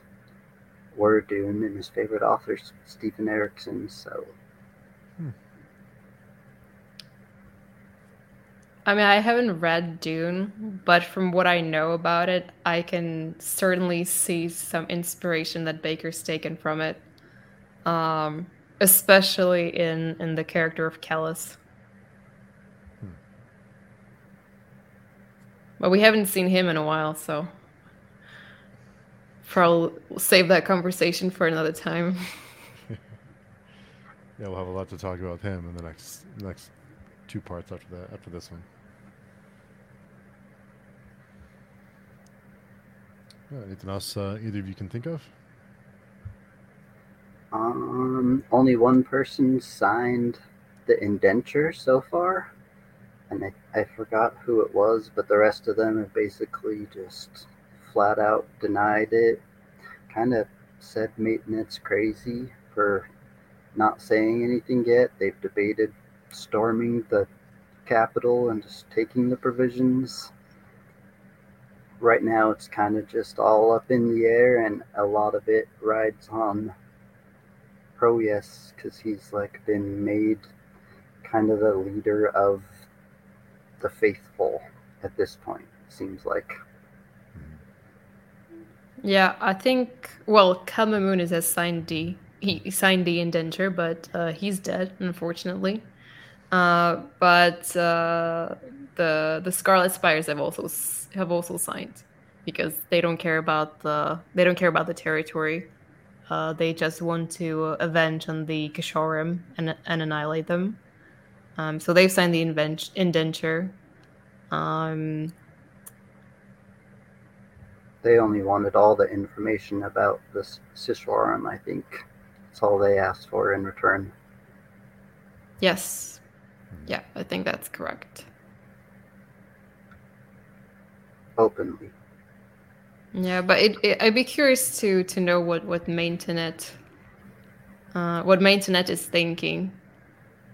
Speaker 3: were Dune and his favorite authors, Steven Erikson. So
Speaker 2: I mean, I haven't read Dune, but from what I know about it, I can certainly see some inspiration that Bakker's taken from it, um, especially in in the character of Kellhus. Hmm. But we haven't seen him in a while, so probably we'll save that conversation for another time.
Speaker 1: yeah, we'll have a lot to talk about him in the next next two parts after that after this one. Yeah, anything else uh, either of you can think of?
Speaker 3: Um, only one person signed the indenture so far, and I, I forgot who it was, but the rest of them have basically just flat out denied it. Kind of said maintenance crazy for not saying anything yet. They've debated storming the Capitol and just taking the provisions right now it's kind of just all up in the air and a lot of it rides on Proyas because he's like been made kind of the leader of the faithful at this point seems like
Speaker 2: yeah i think well Cal is has signed d he signed the indenture but uh, he's dead unfortunately uh, but uh, the the Scarlet Spires have also have also signed because they don't care about the they don't care about the territory. Uh, they just want to avenge on the Cishaurim and, and annihilate them. Um, so they've signed the invent- indenture. Um,
Speaker 3: they only wanted all the information about the Cishaurim, I think. That's all they asked for in return.
Speaker 2: Yes. Yeah, I think that's correct
Speaker 3: openly.
Speaker 2: Yeah, but it, it, I'd be curious to to know what what Maithanet, uh, what Maithanet is thinking,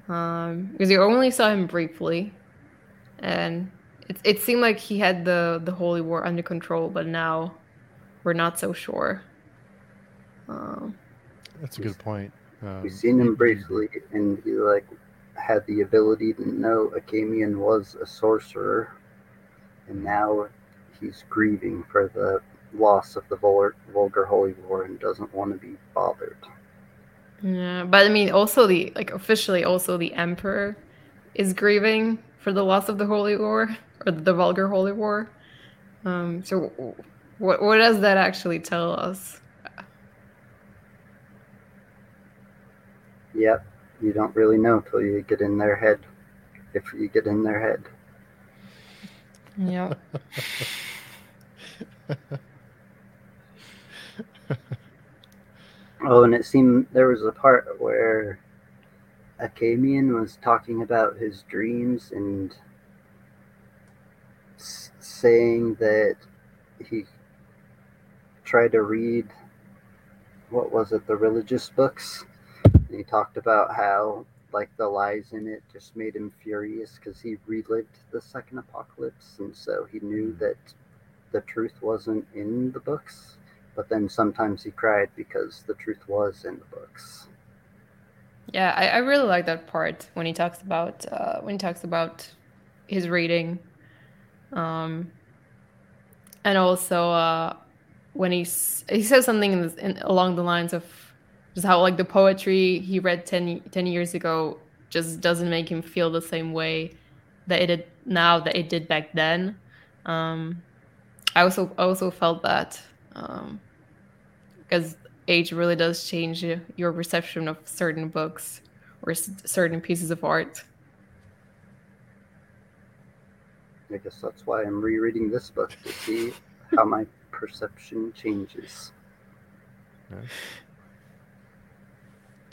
Speaker 2: um, because you only saw him briefly, and it it seemed like he had the the holy war under control, but now we're not so sure. Um,
Speaker 1: That's a good point.
Speaker 3: Um, We've seen him briefly, and he like had the ability to know Achamian was a sorcerer, and now he's grieving for the loss of the vulgar, vulgar holy war and doesn't want to be bothered.
Speaker 2: Yeah, but I mean, also the like officially, also the emperor is grieving for the loss of the holy war or the vulgar holy war. Um, so, what what does that actually tell us?
Speaker 3: Yep, you don't really know till you get in their head. If you get in their head.
Speaker 2: Yeah.
Speaker 3: oh, and it seemed there was a part where Achamian was talking about his dreams and s- saying that he tried to read what was it, the religious books. And he talked about how like the lies in it just made him furious because he relived the second apocalypse and so he knew hmm. that the truth wasn't in the books, but then sometimes he cried because the truth was in the books.
Speaker 2: Yeah, I, I really like that part when he talks about uh, when he talks about his reading, um, and also uh, when he's he says something in, in along the lines of just how like the poetry he read 10, 10 years ago just doesn't make him feel the same way that it did now that it did back then. Um, I also also felt that Um because um, age really does change your perception of certain books. or s- certain pieces of art.
Speaker 3: I guess that's why I'm rereading this book to see how my perception changes.
Speaker 1: Yeah.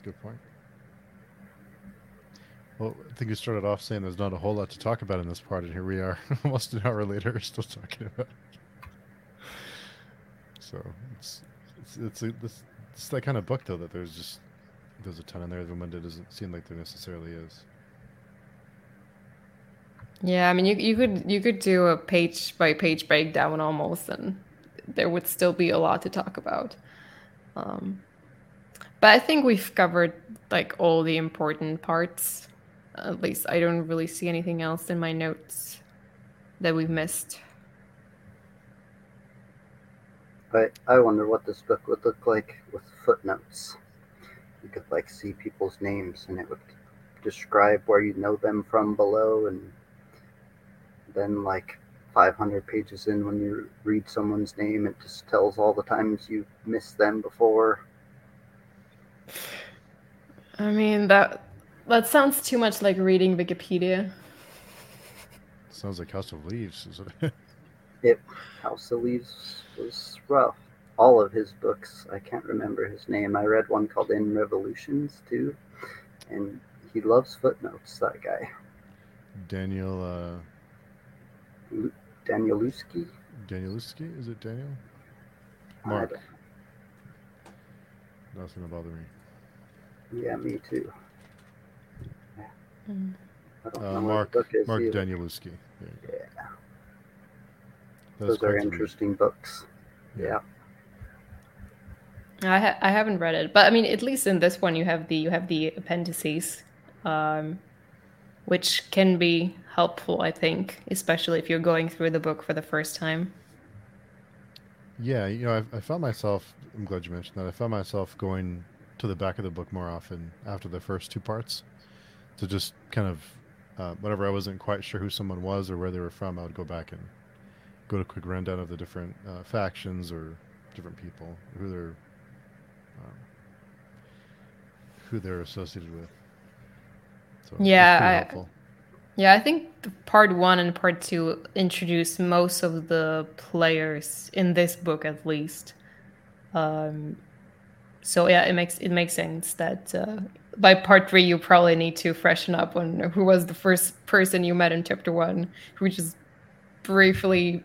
Speaker 1: Good point. Well, I think you started off saying there's not a whole lot to talk about in this part, and here we are, almost an hour later, still talking about. It. So it's it's it's, a, it's that kind of book though that there's just there's a ton in there, when it doesn't seem like there necessarily is.
Speaker 2: Yeah, I mean, you you could you could do a page by page breakdown almost, and there would still be a lot to talk about. Um, but I think we've covered like all the important parts. At least I don't really see anything else in my notes that we've missed.
Speaker 3: But I wonder what this book would look like with footnotes. You could like see people's names and it would describe where you know them from below and then like 500 pages in when you read someone's name it just tells all the times you missed them before
Speaker 2: I mean that that sounds too much like reading Wikipedia.
Speaker 1: Sounds like House of Leaves. Is it?
Speaker 3: it house of leaves was rough all of his books i can't remember his name i read one called in revolutions too and he loves footnotes that guy
Speaker 1: Daniel uh,
Speaker 3: Danielewski.
Speaker 1: Danielewski? Is it Daniel?
Speaker 3: I
Speaker 1: Mark.
Speaker 3: Don't-
Speaker 1: Nothing to bother me.
Speaker 3: Yeah, me too.
Speaker 2: Mm.
Speaker 1: Uh, Mark
Speaker 3: the book is
Speaker 1: Mark
Speaker 3: either.
Speaker 1: Danielewski. There.
Speaker 3: Yeah,
Speaker 1: That
Speaker 3: those are
Speaker 1: quite read.
Speaker 3: interesting books. Yeah.
Speaker 2: I ha- I haven't read it, but I mean, at least in this one, you have the you have the appendices, um, which can be helpful. I think, especially if you're going through the book for the first time.
Speaker 1: Yeah, you know, I, I found myself. I'm glad you mentioned that. I found myself going to the back of the book more often after the first two parts, to just kind of, uh, whenever I wasn't quite sure who someone was or where they were from, I would go back and go to a quick rundown of the different uh, factions or different people who they're um, who they're associated with. So
Speaker 2: Yeah, I-. Yeah, I think part one and part two introduce most of the players in this book, at least. Um, so yeah, it makes it makes sense that uh, by part three you probably need to freshen up on who was the first person you met in chapter one, who just briefly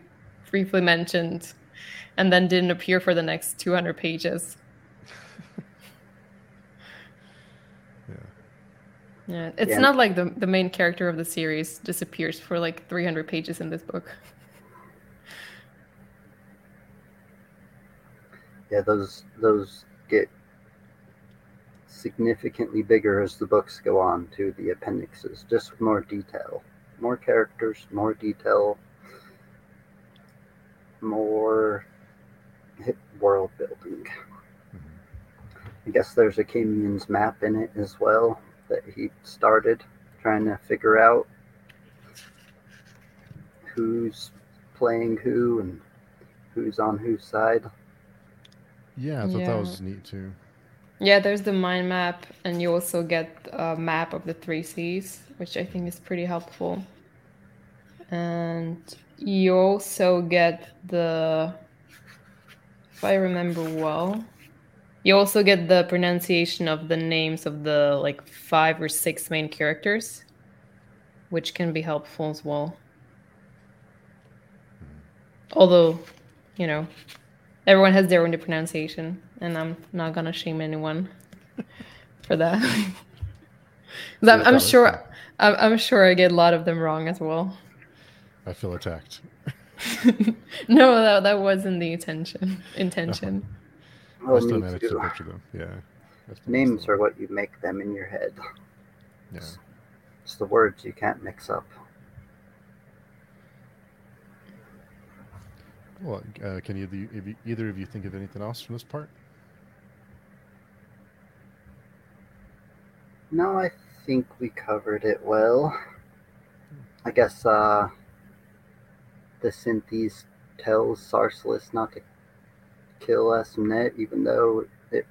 Speaker 2: briefly mentioned, and then didn't appear for the next two hundred pages.
Speaker 1: Yeah,
Speaker 2: it's
Speaker 3: Yeah.
Speaker 2: not like the the main character of the series disappears for like 300 pages in this book.
Speaker 3: Yeah, those those get significantly bigger as the books go on to the appendixes, just more detail. More characters, more detail, more hit world building.
Speaker 1: Mhm.
Speaker 3: I guess there's a Camian's map in it as well that he started trying to figure out who's playing who and who's on whose side.
Speaker 1: Yeah, I thought
Speaker 2: Yeah.
Speaker 1: that was neat too.
Speaker 2: Yeah, there's the mind map, and you also get a map of the three seas, which I think is pretty helpful. And you also get the, if I remember well, you also get the pronunciation of the names of the like five or six main characters, which can be helpful as well. Although, you know, everyone has their own pronunciation, and I'm not gonna shame anyone for that. I'm, I'm sure, I'm, I'm sure I get a lot of them wrong as well.
Speaker 1: I feel attacked.
Speaker 2: no, that, that wasn't the intention. Intention.
Speaker 3: Oh,
Speaker 1: I still
Speaker 3: me
Speaker 1: managed
Speaker 3: too.
Speaker 1: to picture them. Yeah.
Speaker 3: Names are what you make them in your head.
Speaker 1: Yeah.
Speaker 3: It's the words you can't mix up.
Speaker 1: Well, uh, can you, either of you think of anything else from this part?
Speaker 3: No, I think we covered it well. I guess uh, the Synthese tells Sarcellus not to kill Esmenet, even though it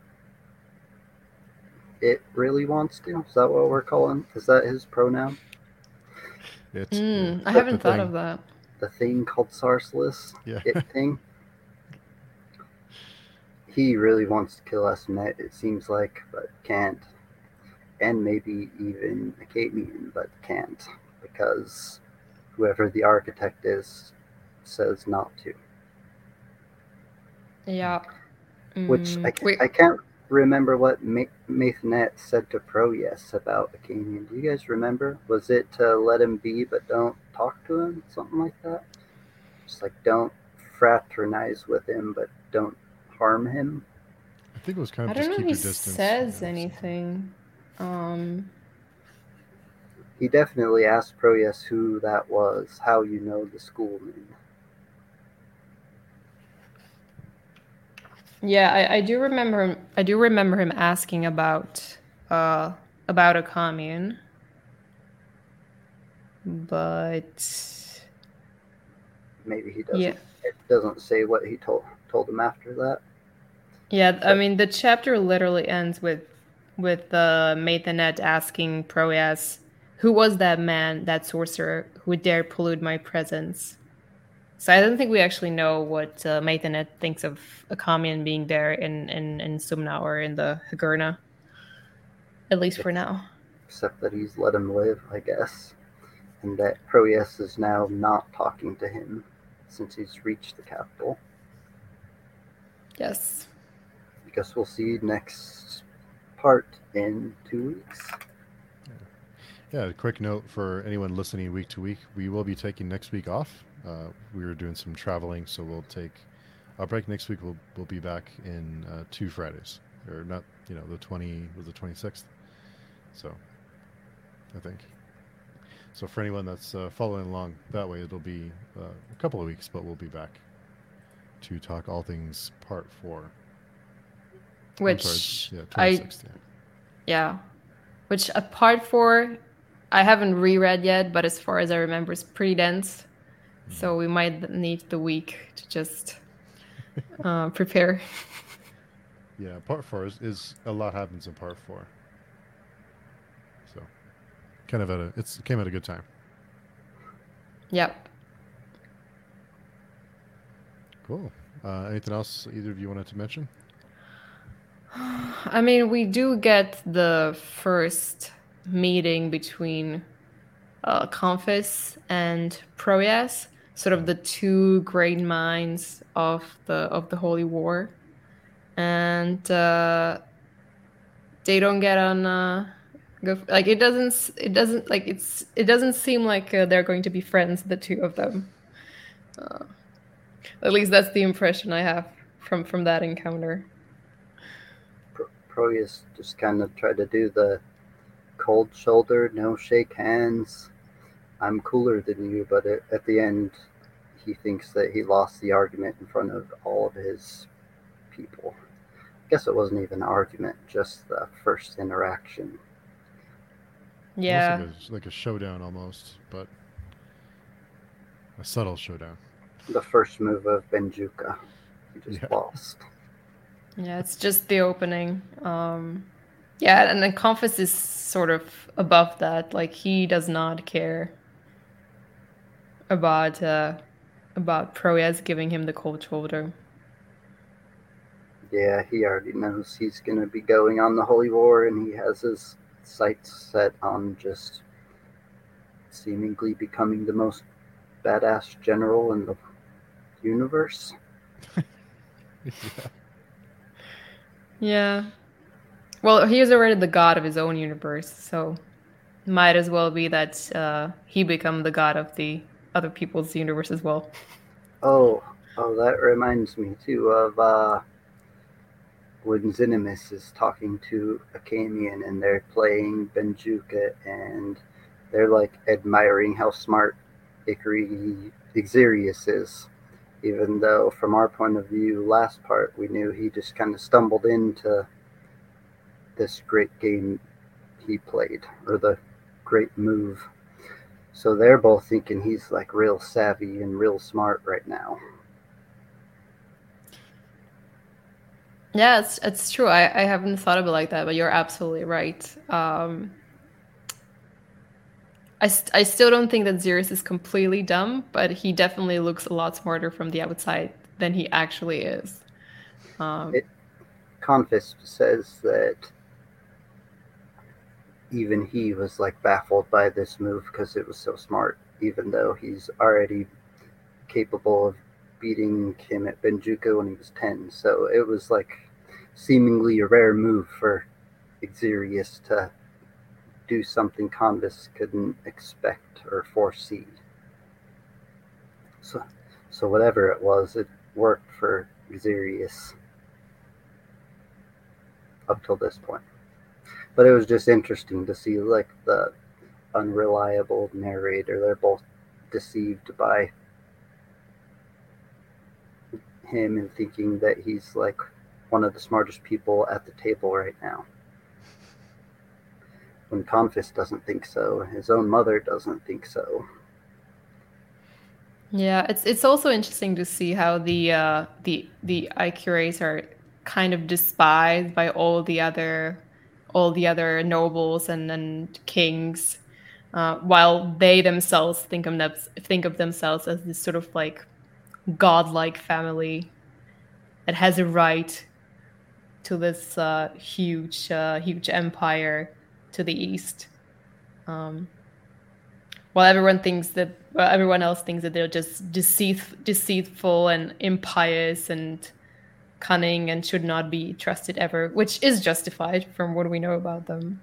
Speaker 3: it really wants to. Is that what we're calling? Is that his pronoun?
Speaker 1: It's
Speaker 2: Mm, I haven't thought
Speaker 1: thing.
Speaker 2: of that.
Speaker 3: The thing called Sarcellus?
Speaker 1: Yeah.
Speaker 3: It thing? He really wants to kill Esmet, it seems like, but can't. And maybe even Achamian, but can't. Because whoever the architect is says not to.
Speaker 2: Yeah.
Speaker 3: Which I,
Speaker 2: Mm,
Speaker 3: I can't remember what Ma- Maithanet said to Proyas about Achamian. Do you guys remember? Was it to let him be but don't talk to him? Something like that? Just like don't fraternize with him but don't harm him?
Speaker 1: I think it was kind of
Speaker 2: I
Speaker 1: of
Speaker 2: don't
Speaker 1: just
Speaker 2: know
Speaker 1: keep
Speaker 2: if he
Speaker 1: your distance.
Speaker 2: says
Speaker 1: yeah,
Speaker 2: anything. Um,
Speaker 3: He definitely asked Proyas who that was, how you know the schoolman.
Speaker 2: Yeah, I, I do remember. him- I do remember him asking about uh about a commune, but
Speaker 3: Maybe he doesn't.
Speaker 2: yeah,
Speaker 3: It doesn't say what he told told him after that.
Speaker 2: yeah. I mean, the chapter literally ends with with uh, Maithanet asking Proyas, "Who was that man, that sorcerer, who dared pollute my presence?" So I don't think we actually know what uh, Maithanet thinks of a commune being there in in in Sumna or in the Hagerna, at least for now.
Speaker 3: except that he's let him live, I guess, and that Proyas is now not talking to him since he's reached the capital.
Speaker 2: Yes.
Speaker 3: I guess we'll see next part in two weeks.
Speaker 1: Yeah, a quick note for anyone listening week to week. We will be taking next week off. Uh, we were doing some traveling, so we'll take our break next week. We'll we'll be back in uh, two Fridays, or not? You know, the twenty was the twenty sixth. So, I think. So for anyone that's uh, following along that way, it'll be uh, a couple of weeks, but we'll be back to talk all things part four.
Speaker 2: Which
Speaker 1: yeah,
Speaker 2: I
Speaker 1: 26th, yeah.
Speaker 2: yeah, which a part four, I haven't reread yet, but as far as I remember, it's pretty dense. So we might need the week to just uh, prepare.
Speaker 1: Yeah, part four is, is a lot happens in part four. So, kind of at a it's it came at a good time.
Speaker 2: Yep.
Speaker 1: Cool. Uh, anything else either of you wanted to mention?
Speaker 2: I mean, we do get the first meeting between uh, Conphas and Proyas, sort of the two great minds of the of the Holy War, and uh, they don't get on. Uh, go, like it doesn't. It doesn't like it's. It doesn't seem like uh, they're going to be friends, the two of them. Uh, at least that's the impression I have from from that encounter.
Speaker 3: Pro- Proyas just kind of tried to do the cold shoulder, no shake hands. I'm cooler than you, but at, at the end, he thinks that he lost the argument in front of all of his people. I guess it wasn't even an argument, just the first interaction.
Speaker 2: Yeah.
Speaker 1: Almost like a, like a showdown almost, but a subtle showdown.
Speaker 3: The first move of Benjuka. He just
Speaker 1: Yeah.
Speaker 3: lost.
Speaker 2: Yeah, it's just the opening. Um, yeah, and then Conphas is sort of above that. Like he does not care about uh, about Proyas giving him the cold shoulder.
Speaker 3: Yeah, he already knows he's going to be going on the Holy War, and he has his sights set on just seemingly becoming the most badass general in the universe.
Speaker 1: yeah.
Speaker 2: Yeah. Well, he is already the god of his own universe, so might as well be that uh, he become the god of the other people's universe as well.
Speaker 3: Oh, oh, that reminds me too of uh, when Xinemus is talking to Achamian and they're playing Benjuka and they're like admiring how smart Ikurei Xerius is. Even though, from our point of view, last part we knew he just kind of stumbled into this great game he played, or the great move. So they're both thinking he's like real savvy and real smart right now.
Speaker 2: Yeah, it's it's true. I, I haven't thought of it like that, but you're absolutely right. Um, I, st- I still don't think that Xerius is completely dumb, but he definitely looks a lot smarter from the outside than he actually is. Um,
Speaker 3: it, Conphas says that even he was like baffled by this move because it was so smart, even though he's already capable of beating him at Benjuka when he was 10. So it was like seemingly a rare move for Xerius to do something Conphas couldn't expect or foresee. So, so whatever it was, it worked for Xerius up till this point. But it was just interesting to see like the unreliable narrator. They're both deceived by him and thinking that he's like one of the smartest people at the table right now. When Conphas doesn't think so, his own mother doesn't think so.
Speaker 2: Yeah, it's it's also interesting to see how the uh, the the Ikureis are kind of despised by all the other all the other nobles and, and kings, uh, while they themselves think of them, think of themselves as this sort of like godlike family that has a right to this uh, huge uh, huge empire to the east. Um, while everyone thinks that well, everyone else thinks that they're just deceit, deceitful and impious and cunning and should not be trusted ever, which is justified from what we know about them.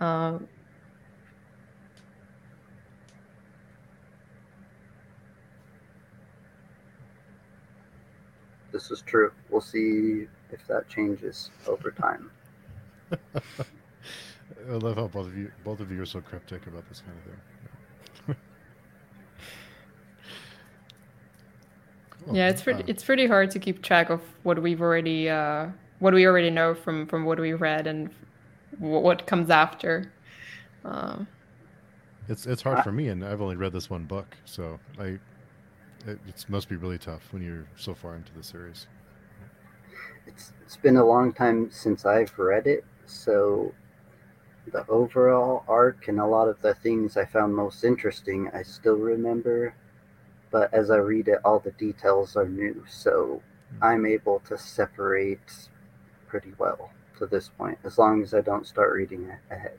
Speaker 2: Um,
Speaker 3: this is true. We'll see if that changes over time.
Speaker 1: I love how both of you both of you are so cryptic about this kind of thing.
Speaker 2: cool. Yeah, it's pretty. Uh, it's pretty hard to keep track of what we've already, uh, what we already know from from what we read and what comes after. Um,
Speaker 1: it's it's hard for me, and I've only read this one book, so I it it's, must be really tough when you're so far into the series.
Speaker 3: It's it's been a long time since I've read it, so the overall arc and a lot of the things I found most interesting, I still remember. But as I read it, all the details are new, so mm-hmm. I'm able to separate pretty well to this point, as long as I don't start reading ahead,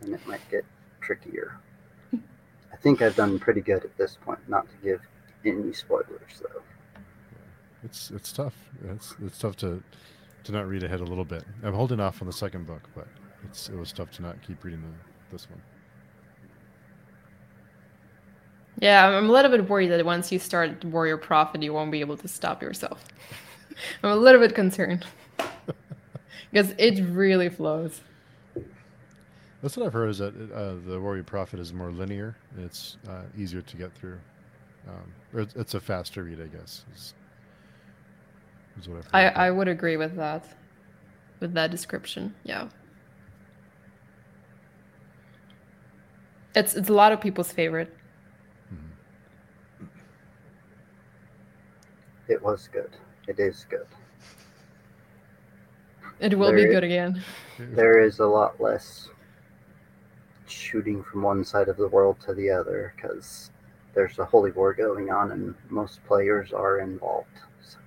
Speaker 3: and it might get trickier. I think I've done pretty good at this point, not to give any spoilers though.
Speaker 1: It's it's tough. It's it's tough to to not read ahead a little bit. I'm holding off on the second book, but it's it was tough to not keep reading the, this one.
Speaker 2: Yeah, I'm a little bit worried that once you start Warrior Prophet, you won't be able to stop yourself. I'm a little bit concerned because it really flows.
Speaker 1: That's what I've heard is that uh, the Warrior Prophet is more linear. It's uh, easier to get through. Um, or it's a faster read, I guess. Is,
Speaker 2: is what I've heard I, I would agree with that, with that description. Yeah. It's it's a lot of people's favorite.
Speaker 3: It was good. It is good.
Speaker 2: It will there be is, good again.
Speaker 3: There is a lot less shooting from one side of the world to the other because there's a holy war going on and most players are involved. So.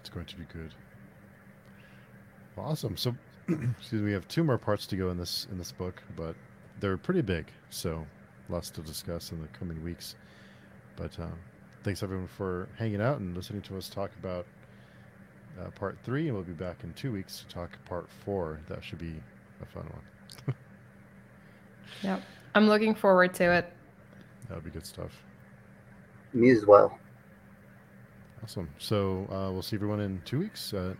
Speaker 1: It's going to be good. Awesome. So excuse me, we have two more parts to go in this in this book, but they're pretty big, so lots to discuss in the coming weeks. But um, thanks everyone for hanging out and listening to us talk about uh, part three, and we'll be back in two weeks to talk part four. That should be a fun one.
Speaker 2: yep, I'm looking forward to it.
Speaker 1: That'll be good stuff.
Speaker 3: Me as well.
Speaker 1: Awesome. So uh, we'll see everyone in two weeks. Uh,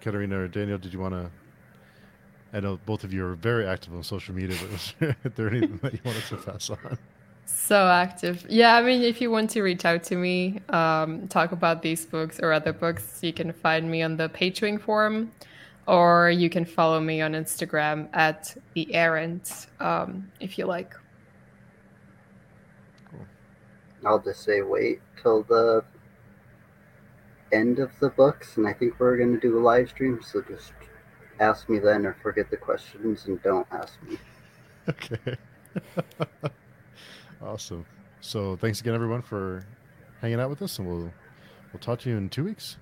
Speaker 1: Katarina or Daniel, did you want to I know both of you are very active on social media, but is there anything that you wanted to pass on?
Speaker 2: So active. Yeah, I mean, if you want to reach out to me, um, talk about these books or other books, you can find me on the Patreon forum, or you can follow me on Instagram at the errant, um, if you like.
Speaker 3: Cool. I'll just say wait till the end of the books, and I think we're going to do a live stream. So just ask me then, or forget the questions and don't ask me.
Speaker 1: Okay. awesome. So thanks again, everyone, for hanging out with us, and we'll we'll talk to you in two weeks.